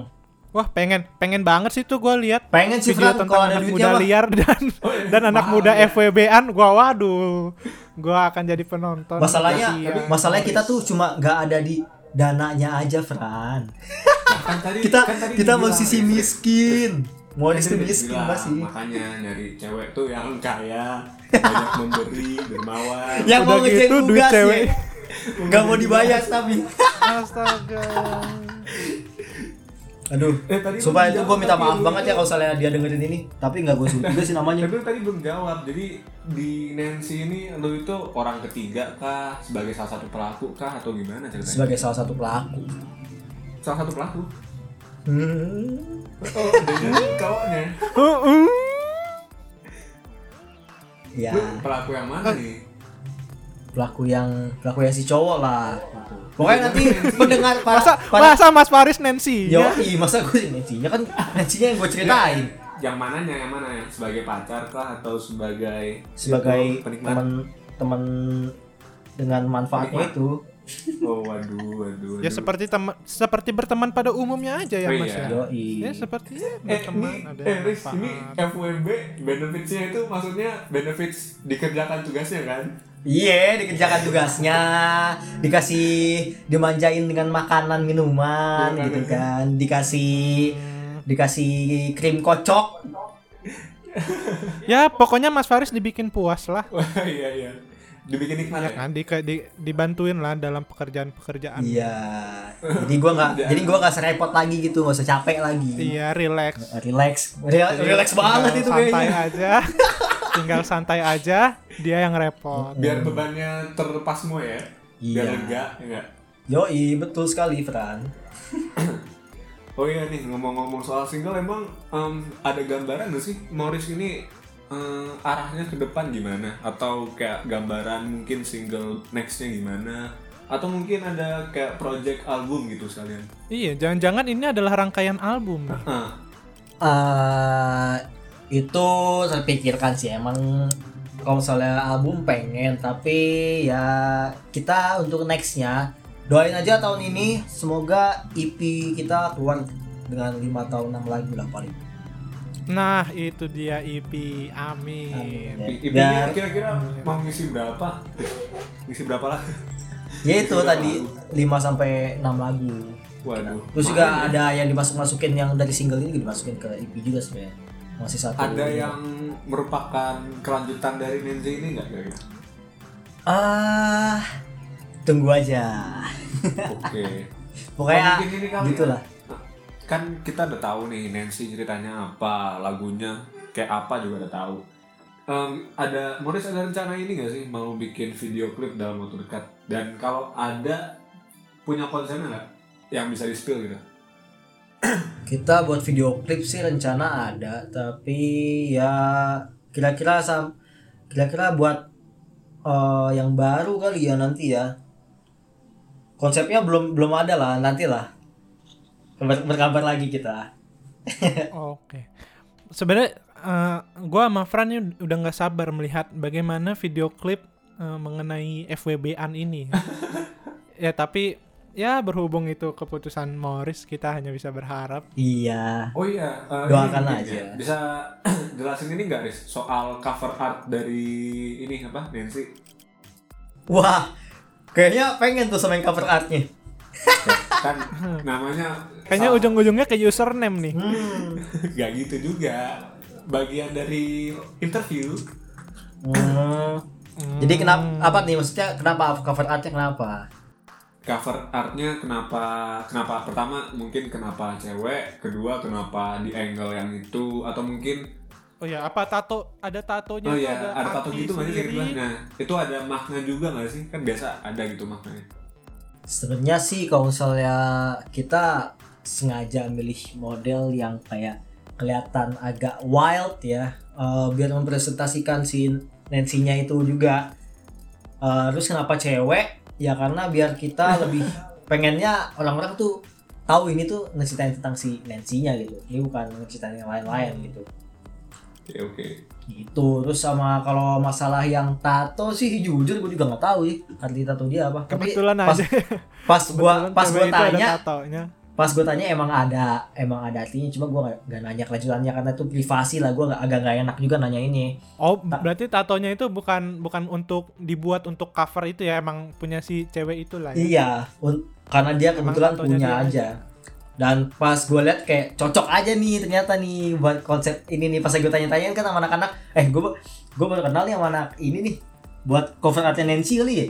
Wah, pengen pengen banget sih tuh gue lihat Pengen sih video Fran tentang anak muda mah. liar dan Oh, iya, dan anak muda ya. FWB-an gua waduh. Gua akan jadi penonton. Masalahnya Kasihan. masalahnya kita tuh cuma nggak ada di dananya aja, Fran. Nah, kan tadi, Kita kan tadi kita dibilang, musisi Riz, miskin. Morris Kan tadi miskin masih. Makanya nyari cewek tuh yang kaya, banyak memberi, dermawan. Yang Udah mau gitu duit cewek. ya. Nggak mau dibayar tapi. Astaga. Aduh. Eh, tadi Sumpah itu gue minta maaf banget ya kalau misalnya dia dengerin ini. Tapi nggak gue sebut juga sih namanya. Tapi tadi belum jawab. Jadi di Nancy ini lu itu orang ketiga kah, sebagai salah satu pelaku kah atau gimana ceritanya? Sebagai salah satu pelaku. Salah satu pelaku. Hmm. Oh, dengan. Uh-uh. Ya. Lu pelaku yang mana nih? Pelaku yang pelaku yang si cowok lah gitu. pokoknya nanti pendengar para, Masa para masa Mas Faris Nancy. yo ya? masa gue sih Nancy-nya kan Nancy-nya yang gue ceritain Yang mananya, yang mana ya? Sebagai pacar kah atau sebagai sebagai teman teman dengan manfaatnya Penikmat. itu Oh, waduh, waduh. Ya waduh. seperti teman seperti berteman pada umumnya aja ya Oh, Mas iya. ya. Ya seperti ya, Eh, berteman ini, ada eh, Riz, ini FWB benefitsnya itu maksudnya benefits dikerjakan tugasnya kan? Iya dikerjakan tugasnya dikasih dimanjain dengan makanan minuman Makanan. gitu kan dikasih dikasih krim kocok Ya pokoknya Mas Faris dibikin puas lah. Wah, iya, iya. Dibikin nikmat Ya ya? kan di, di- dibantuin lah dalam pekerjaan-pekerjaan. iya jadi gua nggak jadi gua nggak serepot lagi gitu nggak usah capek lagi Iya, relax. relax Rel- Jadi relax banget tinggal itu santai kayaknya aja. tinggal santai aja, dia yang repot. Biar bebannya terlepas semua ya? Biar Iya. lega, ya? Yoi, betul sekali, Fran. Oh iya nih, ngomong-ngomong soal single emang em, ada gambaran gak sih Morris ini em, arahnya ke depan gimana? Atau kayak gambaran mungkin single nextnya gimana? Atau mungkin ada kayak project album gitu sekalian? Iya, jangan-jangan ini adalah rangkaian album. Ah, eh itu saya pikirkan sih emang kalau misalnya album pengen tapi ya kita untuk nextnya doain aja tahun ini semoga EP kita keluar dengan lima tahun enam lagu lah paling Nah, itu dia EP. Amin. Amin. IP-nya kira-kira mau ngisi berapa? Ngisi berapa lah? ya itu Berapa tadi lagu? 5 sampai 6 lagu Waduh. terus juga mahal ya. ada yang dimasuk-masukin yang dari single ini juga dimasukin ke EP juga sebenarnya masih satu Ada yang merupakan kelanjutan dari Nenzi ini nggak kira-kira? ah tunggu aja Oke. pokoknya Oh, ini kali ya. Kan kita udah tahu nih Nancy ceritanya apa lagunya kayak apa juga udah tahu. Em, ada Morris ada rencana ini gak sih? Mau bikin video klip dalam waktu dekat. Dan kalau ada punya konsepnya nggak? Yang bisa di spill gitu? Kita buat video klip sih rencana ada. Tapi ya kira-kira sam kira-kira buat eh, yang baru kali ya nanti ya. Konsepnya belum belum ada lah nanti lah Ber- berkabar lagi kita Oke. Sebenarnya eh, gua sama Fran ini udah nggak sabar melihat bagaimana video klip eh, mengenai FWB-an ini. ya tapi ya berhubung itu keputusan Morris kita hanya bisa berharap. Iya. Oh iya, eh, Doakan ini, aja. ya. Bisa jelasin ini nggak, Riz? Soal cover art dari ini apa, Nancy? Wah, kayaknya pengen tuh sama yang cover artnya. kan namanya Kayaknya ujung-ujungnya ke username nih. Hmm. nggak gitu juga. Bagian dari interview. Hmm. Jadi kenapa apa nih maksudnya kenapa cover artnya kenapa? Cover artnya kenapa? Kenapa? Pertama mungkin kenapa cewek, kedua kenapa di angle yang itu, atau mungkin Oh ya, apa tato? Ada tatonya? oh tuh, ya ada tato gitu kayak gitu? Nah itu ada makna juga nggak sih? Kan biasa ada gitu maknanya. Sebenarnya sih kalau misalnya kita sengaja milih model yang kayak kelihatan agak wild ya, eh, biar mempresentasikan si Nancy-nya itu juga. Eh, terus kenapa cewek? Ya karena biar kita lebih pengennya orang-orang tuh tahu ini tuh ngeceritain tentang si Nancy-nya gitu. Ini bukan ngeceritain yang lain-lain gitu. Oke oke. Gitu. Terus sama kalau masalah yang tato sih jujur gue juga nggak tahu ya arti tato dia apa. Tapi Kebetulan pas, aja. pas gua Kebetulan pas ada tanya pas gue tanya emang ada emang ada artinya cuma gue gak, gak nanya kelanjutannya karena itu privasi lah gue agak gak enak juga nanya ini Oh, berarti tatonya itu bukan bukan untuk dibuat untuk cover itu ya, emang punya si cewek itu lah. Ya? iya karena dia kebetulan punya dia aja dan pas gue lihat kayak cocok aja nih ternyata nih buat konsep ini nih pas gue tanya-tanyain kan sama anak-anak eh gue gue baru kenal nih sama anak ini nih buat cover artnya Nancy kali ya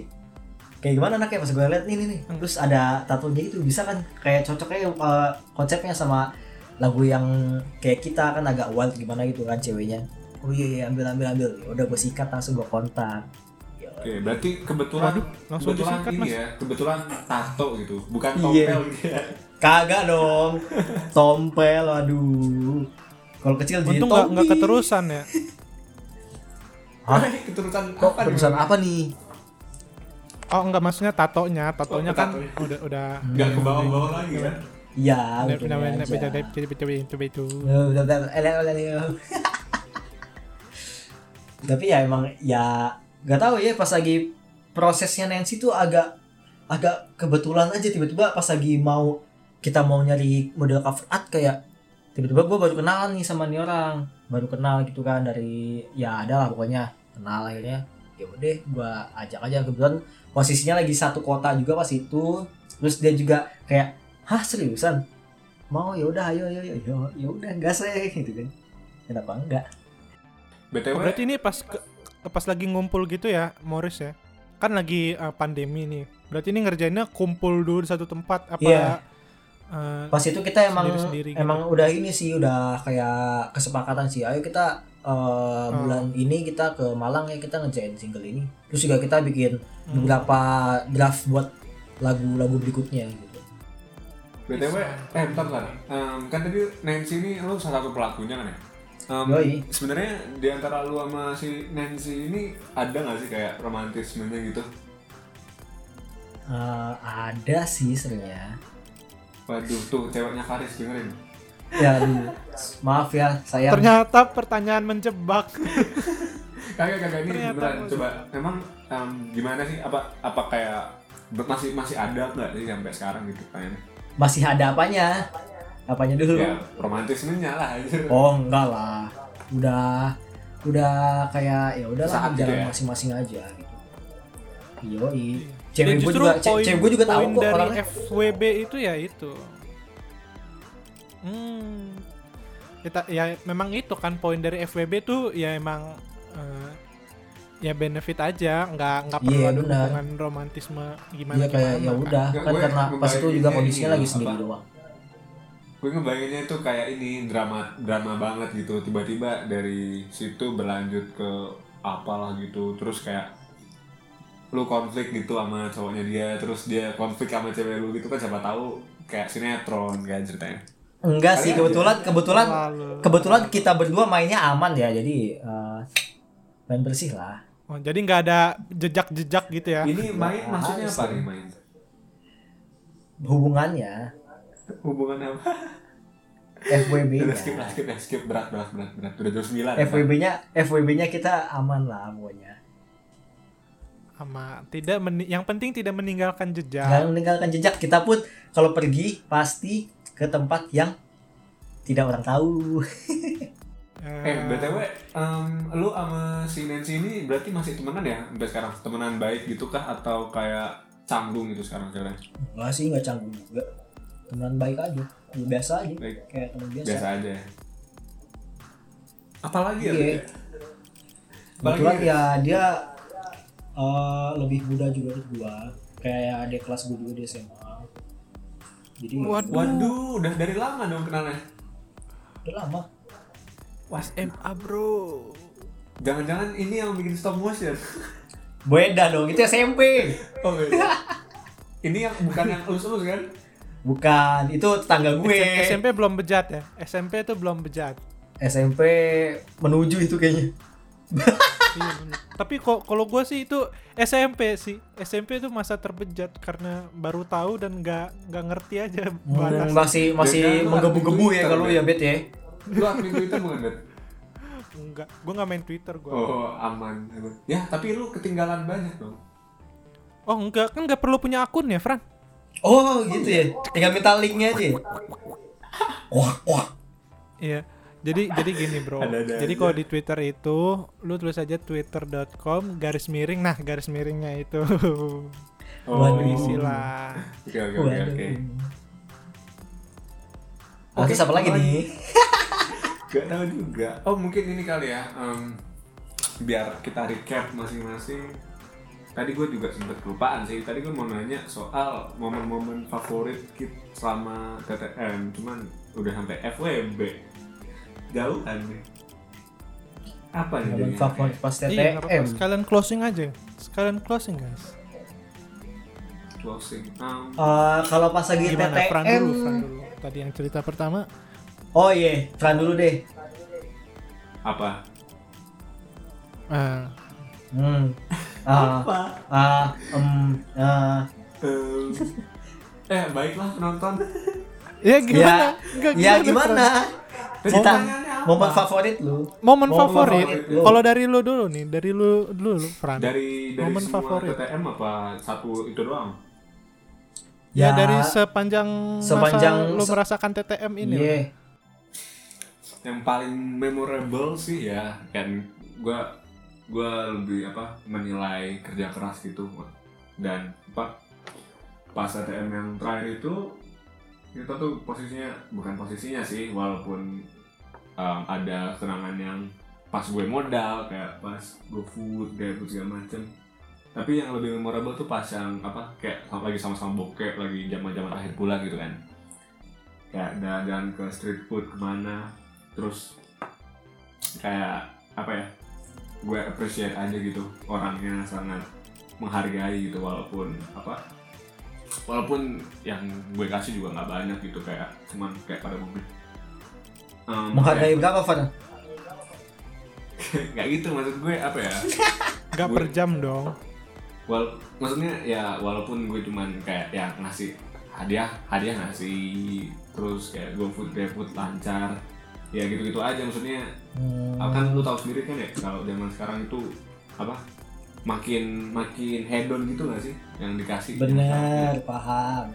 kayak gimana anaknya pas gue lihat nih nih nih Hmm. terus ada tatonya itu bisa kan kayak cocoknya eh, konsepnya sama lagu yang kayak kita kan agak wild gimana gitu kan ceweknya oh iya iya ambil ambil ambil Ya udah gue sikat langsung gue kontak Ya, Oke, berarti kebetulan Waduh, langsung kebetulan disikat, ini Mas. ya, kebetulan tato gitu, bukan Iya. tompel gitu ya. Kagak dong tompel aduh kalau kecil jadi Untung tompi. keterusan ya. Hah? Keterusan kok apa nih? terusan apa nih Oh, enggak maksudnya tatonya. Tatonya Oh, kan tatonya. udah udah Nggak ke bawah-bawah lagi kan? iya tapi ya emang ya nggak tahu ya pas lagi prosesnya Nancy tuh agak agak kebetulan aja tiba-tiba pas lagi mau kita mau nyari model cover art kayak tiba-tiba gue baru kenalan nih sama nih orang. Baru kenal gitu kan dari ya ada lah pokoknya. Kenal akhirnya ya udah gue ajak aja. Kebetulan posisinya lagi satu kota juga pas itu. Terus dia juga kayak hah seriusan? Mau? Ya udah ayo ayo ayo ya udah gas aja gitu kan. Kenapa enggak? BTW, Oh, berarti ini pas ke- pas lagi ngumpul gitu ya, Morris ya. Kan lagi uh, pandemi nih. Berarti ini ngerjainnya kumpul dulu di satu tempat apa Iya. Uh, pas itu kita emang Sendiri-sendiri gitu. emang udah ini sih udah kayak kesepakatan sih ayo kita eh, bulan ini kita ke Malang ya kita ngerjain single ini terus juga kita bikin Hmm. beberapa draft buat lagu-lagu berikutnya gitu BTW, eh bentar bentar. Em, kan tadi Nancy ini lu salah satu pelakunya kan ya? Em, Yoi. Sebenarnya di antara lu sama si Nancy ini ada nggak sih kayak romantismenya gitu? Eh, ada sih sebenarnya Waduh, tuh ceweknya Faris dengerin. ya aduh, maaf ya saya ternyata pertanyaan menjebak. Kagak kagak ini Ternyata beneran coba. Emang em, gimana sih? Apa apa kayak masih masih ada nggak sih sampai sekarang gitu kayaknya? masih ada apanya apanya dulu Ya romantismenya lah aja. Oh enggak lah, udah udah kayak ya udah lah Saat gitu jalan ya? masing-masing aja gitu. Yoi. Dan Cewek gue justru juga, poin- cewek gue juga tahu poin kok dari orangnya. FWB itu ya itu. Hmm. Kita ya memang itu kan poin dari FWB tuh ya emang eh, ya benefit aja, nggak nggak perlu Iya, ada hubungan romantisme gimana Iya kayak ya udah Nggak, kan gue karena pas itu juga kondisinya lagi sendiri apa? doang. Gue ngebayanginnya tuh kayak ini drama drama banget gitu. Tiba-tiba dari situ berlanjut ke apalah gitu. Terus kayak lu konflik gitu sama cowoknya dia, terus dia konflik sama cewek lu gitu kan siapa tahu kayak sinetron kan ceritanya. Enggak sih Kali aja. kebetulan kebetulan Lalu. kebetulan kita berdua mainnya aman ya jadi eh, main bersih lah. Oh, jadi nggak ada jejak-jejak gitu ya? Ini main Wah, maksudnya apa nih main? Hubungannya Hubungan apa? FWB-nya. Udah skip skip ya, skip berat berat berat berat. Udah jam 9. FWB-nya FWB-nya kita aman lah pokoknya. Sama tidak meni- yang penting tidak meninggalkan jejak. Jangan meninggalkan jejak. Kita pun kalau pergi pasti ke tempat yang tidak orang tahu. Eh, BTW, em, lu sama si Nancy ini berarti masih temenan ya sampai sekarang? Temenan baik gitu kah atau kayak canggung gitu sekarang sekarang? Enggak sih, enggak canggung juga. Teman baik aja. Ya, Biasa aja. Baik. Kayak teman biasa. Biasa aja. Apalagi ya? Iya. Bit, ya? Apalagi Kebetulan ya dia eh, lebih muda juga dari gua. Kayak adik kelas gua juga di SMA. Jadi Waduh, Waduh, udah dari lama dong kenalnya. udah lama. SMA bro. Jangan-jangan ini yang bikin stop motion. Beda dong, itu SMP. Oh beda. ini yang bukan yang elus-elus kan? Bukan, itu tetangga gue. SMP belum bejat ya. SMP itu belum bejat. SMP menuju itu kayaknya. Iya. Tapi kok kalau gue sih itu SMP sih. SMP itu masa terbejat karena baru tahu dan nggak nggak ngerti aja Hmm, batas. masih masih menggebu-gebu aktif ya kalau ya bet ya. Lu admin Twitter bukan, Bet? Enggak, gue nggak main Twitter gue. Oh, aman. aman. Ya, tapi lu ketinggalan banyak dong. Oh enggak, kan nggak perlu punya akun ya, Fran? Oh gitu ya. Tinggal minta linknya aja. ya? Wah wah. Iya. Jadi jadi gini bro. Ada-ada jadi aja. kalau di Twitter itu lu tulis aja twitter.com garis miring. Nah garis miringnya itu Oh, Waduh. isi lah. Oke, oke, oke, oke. Oh, terus apa lagi nih? Gak tahu juga. Oh, mungkin ini kali ya. em, biar kita recap masing-masing. Tadi gue juga sempet kelupaan sih. Tadi gue mau nanya soal momen-momen favorit kita selama TTM. Cuman udah sampai FWB. Jauh kan nih. Apa nih jadinya? favorit pas Iya. TTM. sekalian closing aja. Sekalian closing guys. Closing. Em, Eh, kalau pas lagi Gimana? TTM. Fran dulu, Fran dulu. Tadi yang cerita pertama. Oh iya, Fran dulu deh. apa? Ah, Hmm. Ah, ah, em, ah. Em, eh, baiklah penonton. ya gimana? Ya, Enggak, ya Fran? gimana? Cita, momen favorit lu? Momen Momen favorit. Kalau dari lu dulu nih, dari lu dulu lu, Fran. Dari dari Momen semua favorit. TTM apa satu itu doang? Ya, Ya, dari sepanjang, sepanjang masa lu se- merasakan TTM ini. Loh. yang paling memorable sih ya kan gua gua lebih apa menilai kerja keras gitu dan apa pas ATM yang terakhir itu kita tuh posisinya bukan posisinya sih walaupun um, ada kenangan yang pas gue modal kayak pas gue food kayak food segala macem. Tapi yang lebih memorable tuh pas yang apa kayak lagi sama-sama bokeh lagi zaman-zaman akhir bulan gitu kan. Kayak jalan ke street food ke mana terus kayak apa ya gue appreciate aja gitu orangnya sangat menghargai gitu walaupun apa walaupun yang gue kasih juga nggak banyak gitu kayak cuman kayak pada mobil Em, Menghargai berapa, kayak- nggak gitu maksud gue apa ya Enggak Gue- per jam dong. Wal maksudnya ya walaupun gue cuman kayak ya ngasih hadiah hadiah ngasih terus kayak go food food lancar ya gitu gitu aja maksudnya Hmm. kan lu tahu sendiri kan ya kalau zaman sekarang itu apa makin makin hedon gitu gak sih yang dikasih Bener, paham.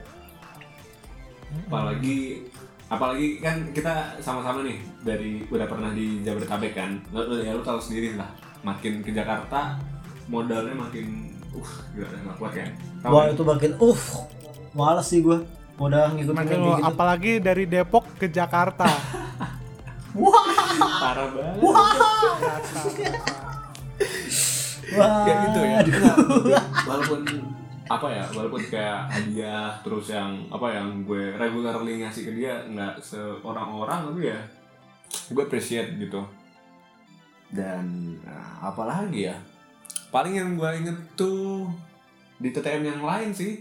apalagi apalagi kan kita sama-sama nih dari udah pernah di Jabodetabek kan lu, lu- ya lu tahu sendiri lah makin ke Jakarta modalnya makin uh gila nggak kuat kan Tahu Wah kan? itu makin uh males sih gue udah ngikutin kayak lo, gitu. apalagi dari Depok ke Jakarta. parah banget Wah, ya gitu ya. Aduh. Nggak, walaupun apa ya walaupun kayak hadiah terus yang apa yang gue regularly ngasih ke dia nggak seorang-orang tapi ya gue appreciate gitu. Dan nah, apa lagi ya paling yang gue inget tuh di TTM yang lain sih.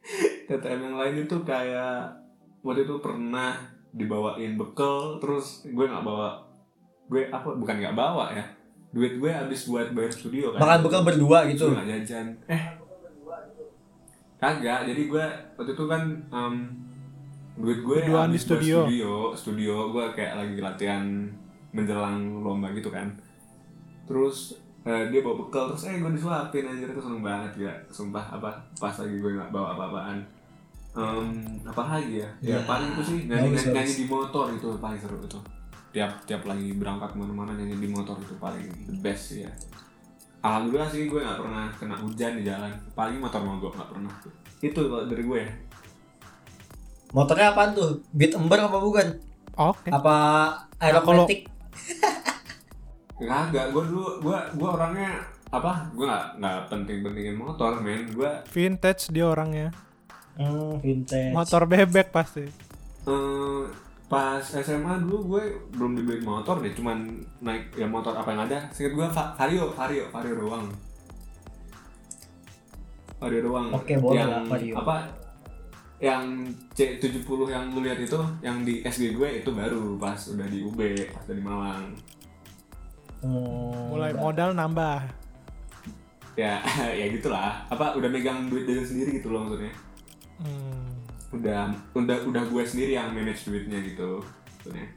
TTM yang lain itu kayak waktu itu pernah dibawain bekal terus gue nggak bawa gue apa bukan nggak bawa ya duit gue habis buat bayar studio kan. Makan bekal berdua gitu. Nggak jajan. Eh. Kagak jadi gue waktu itu kan em, duit gue Berduaan di habis buat studio. studio. Studio gue kayak lagi latihan menjelang lomba gitu kan. Terus Eh, dia bawa bekal terus eh gue disuapin anjir itu seneng banget ya sumpah apa pas lagi gue nggak bawa apa-apaan. Em, apa lagi ya? Ya Ya, paling itu sih nyanyi, nyanyi, di motor itu paling seru itu tiap tiap lagi berangkat ke mana-mana nyanyi di motor itu paling the best sih ya alhamdulillah sih gue nggak pernah kena hujan di jalan paling motor mogok nggak pernah tuh itu kalau dari gue ya Motornya apaan tuh? Beat Ember apa bukan? Oke. Apa Nah, Aeromatic? Kagak, gue dulu gue gue orangnya apa? Gue nggak nggak penting-pentingin motor, men. Gue Vintage dia orangnya. Hmm, vintage. Motor bebek pasti. eh, pas SMA dulu gue belum dibeliin motor deh, cuman naik ya motor apa yang ada. Singkat gue Va- Vario, Vario, Vario doang. Vario doang. Oke, boleh yang, lah, Vario. Apa? Yang C70 yang lu lihat itu, yang di SG gue itu baru pas udah di UB, pas udah di Malang. Hmm, Mulai modal nambah. Ya, ya gitulah. Apa udah megang duit dari sendiri gitu loh maksudnya. Hmm. Udah udah udah gue sendiri yang manage duitnya gitu sebenarnya.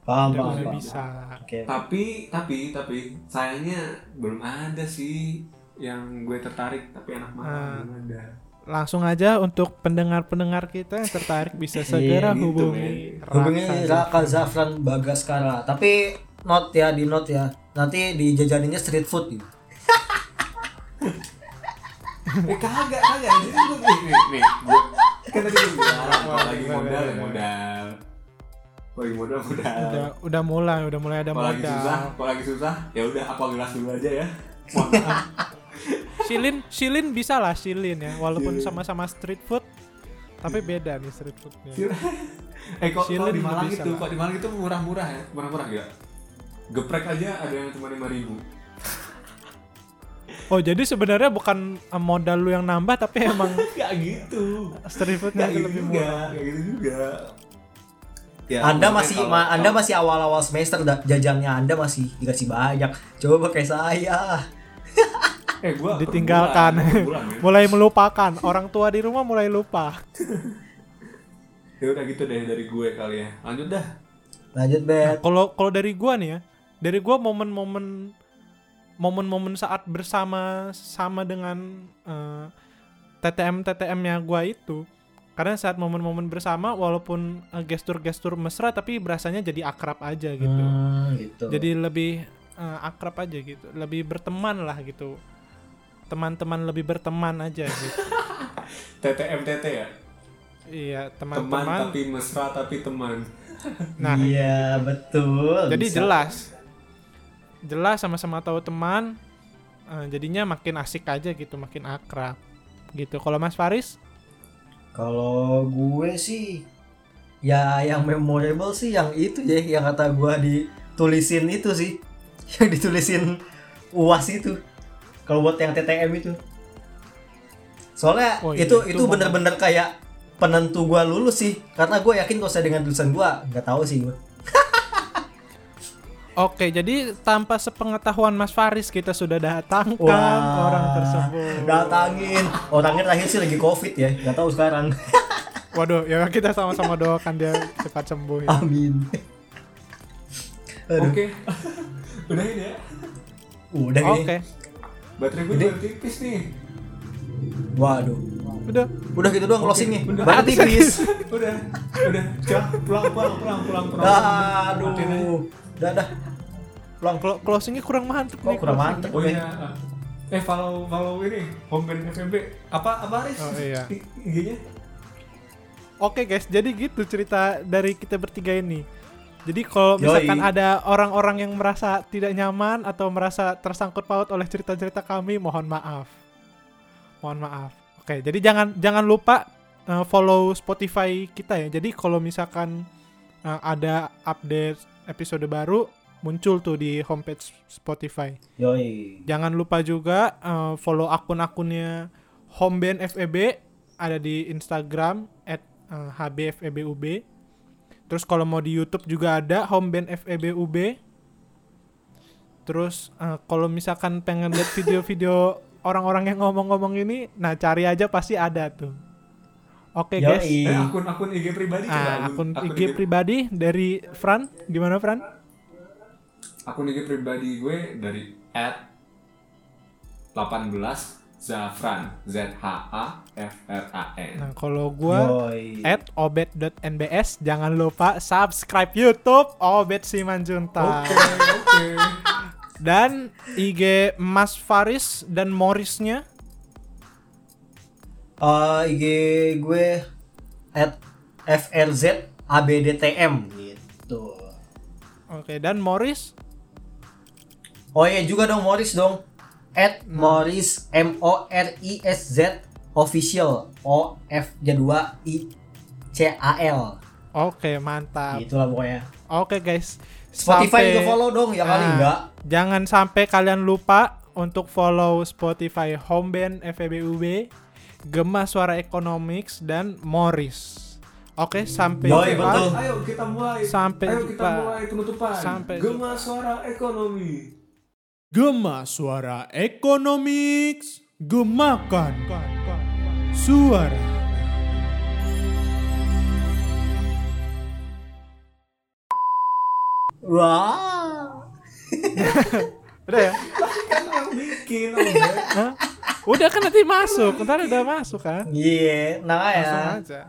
paham, paham, bisa. Oke. tapi tapi tapi sayangnya belum ada sih yang gue tertarik tapi anak mana Ah. belum ada Langsung aja untuk pendengar-pendengar kita yang tertarik bisa segera gitu, hubungi Hubungi Raksa. Raka Zafran Bagaskara. Tapi note ya di note ya. Nanti dijajaninnya street food gitu. Eh kagak kagak. Jadi gue nih nih nih. Gue kan tadi gue bilang lagi modal modal. Lagi modal modal. Udah udah mulai, udah mulai ada kalau lagi susah modal. kalau lagi susah ya udah apa gelas dulu aja ya. Silin, Silin bisa lah Silin ya, walaupun sama-sama street food, tapi beda nih street foodnya. eh kok kalau di Malang itu kok di Malang itu murah-murah ya? Murah-murah ya geprek aja ada yang cuma lima ribu Oh jadi sebenarnya bukan eh, modal lu yang nambah, tapi emang Gak gitu street foodnya Gak itu gitu lebih murah. Gak gitu juga ya, anda masih kalau- ma- Anda masih awal-awal semester da- jajannya Anda masih dikasih banyak. Coba pakai saya. eh, gua Ditinggalkan. bulan, ya. mulai melupakan orang tua di rumah mulai lupa. ya udah gitu deh dari gue kali ya lanjut dah Lanjut, Bet. Kalau kalau dari gua nih ya, dari gua momen-momen momen-momen saat bersama sama dengan eh, TTM TTM-nya gua itu. Karena saat momen-momen bersama walaupun eh, gestur-gestur mesra tapi berasanya jadi akrab aja gitu. Hmm, gitu. Jadi lebih eh, akrab aja gitu, lebih berteman lah gitu. Teman-teman lebih berteman aja gitu. TTM TT ya iya, teman teman-teman. tapi mesra tapi teman Nah, iya, betul. jadi Bisa. jelas jelas sama-sama tahu teman eh, jadinya makin asik aja gitu makin akrab gitu. Kalau Mas Faris? Kalau gue sih ya yang memorable sih yang itu ya yang kata gue ditulisin itu sih. Yang ditulisin uas itu. Kalau buat yang TTM itu. Soalnya Oh iya, itu itu bener-bener kayak penentu gue lulus sih. Karena gue yakin kalau saya dengan tulisan gue nggak tahu sih gue Oke, jadi tanpa sepengetahuan Mas Faris kita sudah datangkan Wah, orang tersebut. datangin. Orangnya terakhir sih lagi covid ya nggak tahu sekarang. Waduh, ya kita sama-sama doakan dia cepat sembuh ya. amin. Aduh. oke. Udah ini ya? Udah Oke, baterai gue juga tipis nih. Waduh. Udah. udah gitu doang closingnya udah. baru tipis udah. Udah. Pulang pulang pulang pulang pulang. Aduh. Udah dah pulang Clo- closingnya kurang mantep kok nih. kurang mantep Oh iya. Eh follow follow ini homepage FMB. Apa apa Aris? Oh, iya. IG-nya? Oke guys, jadi gitu cerita dari kita bertiga ini. Jadi kalau Yoi. misalkan ada orang-orang yang merasa tidak nyaman atau merasa tersangkut paut oleh cerita-cerita kami, mohon maaf. Mohon maaf. Oke, jadi jangan jangan lupa uh, follow Spotify kita ya. Jadi kalau misalkan uh, ada update episode baru muncul tuh di homepage Spotify. Yoi. Jangan lupa juga uh, follow akun-akunnya Homeband FEB ada di Instagram at uh, HBFEBUB. Terus kalau mau di YouTube juga ada Homeband FEBUB. Terus uh, kalau misalkan pengen lihat video-video orang-orang yang ngomong-ngomong ini, nah cari aja pasti ada tuh. Oke guys. Yoi. Eh akun akun IG pribadi coba. Ah, akun IG pribadi dari Fran, gimana Fran? akun IG pribadi gue dari at 18 Zafran Z H A F R A N. Nah, kalau gua Yoi. at obet.nbs jangan lupa subscribe YouTube Obet Simanjunta. Oke, oke. Dan IG Mas Faris dan Morrisnya Eh, IG gue at FRZ ABDTM gitu. Oke, dan Morris Oh iya juga dong Morris dong. At Morris M O R I S Z official O F j 2 I C A L. Oke, mantap. Itulah pokoknya. Oke, guys. Spotify juga follow dong ya kali Ah, enggak. Jangan sampai kalian lupa untuk follow Spotify Homeband FEBUB, Gema Suara Economics dan Morris. Oke, sampai Yoi, jumpa. betul. Ayo kita mulai. Sampai Ayo kita jumpa. mulai penutupan. Sampai Gema suara ekonomi. Gema Suara Economics, gemakan suara. Wah. Udah ya? Bikin Hah? Udah kan nanti masuk, ntar udah masuk kan? Iya, nah Langsung ya. aja.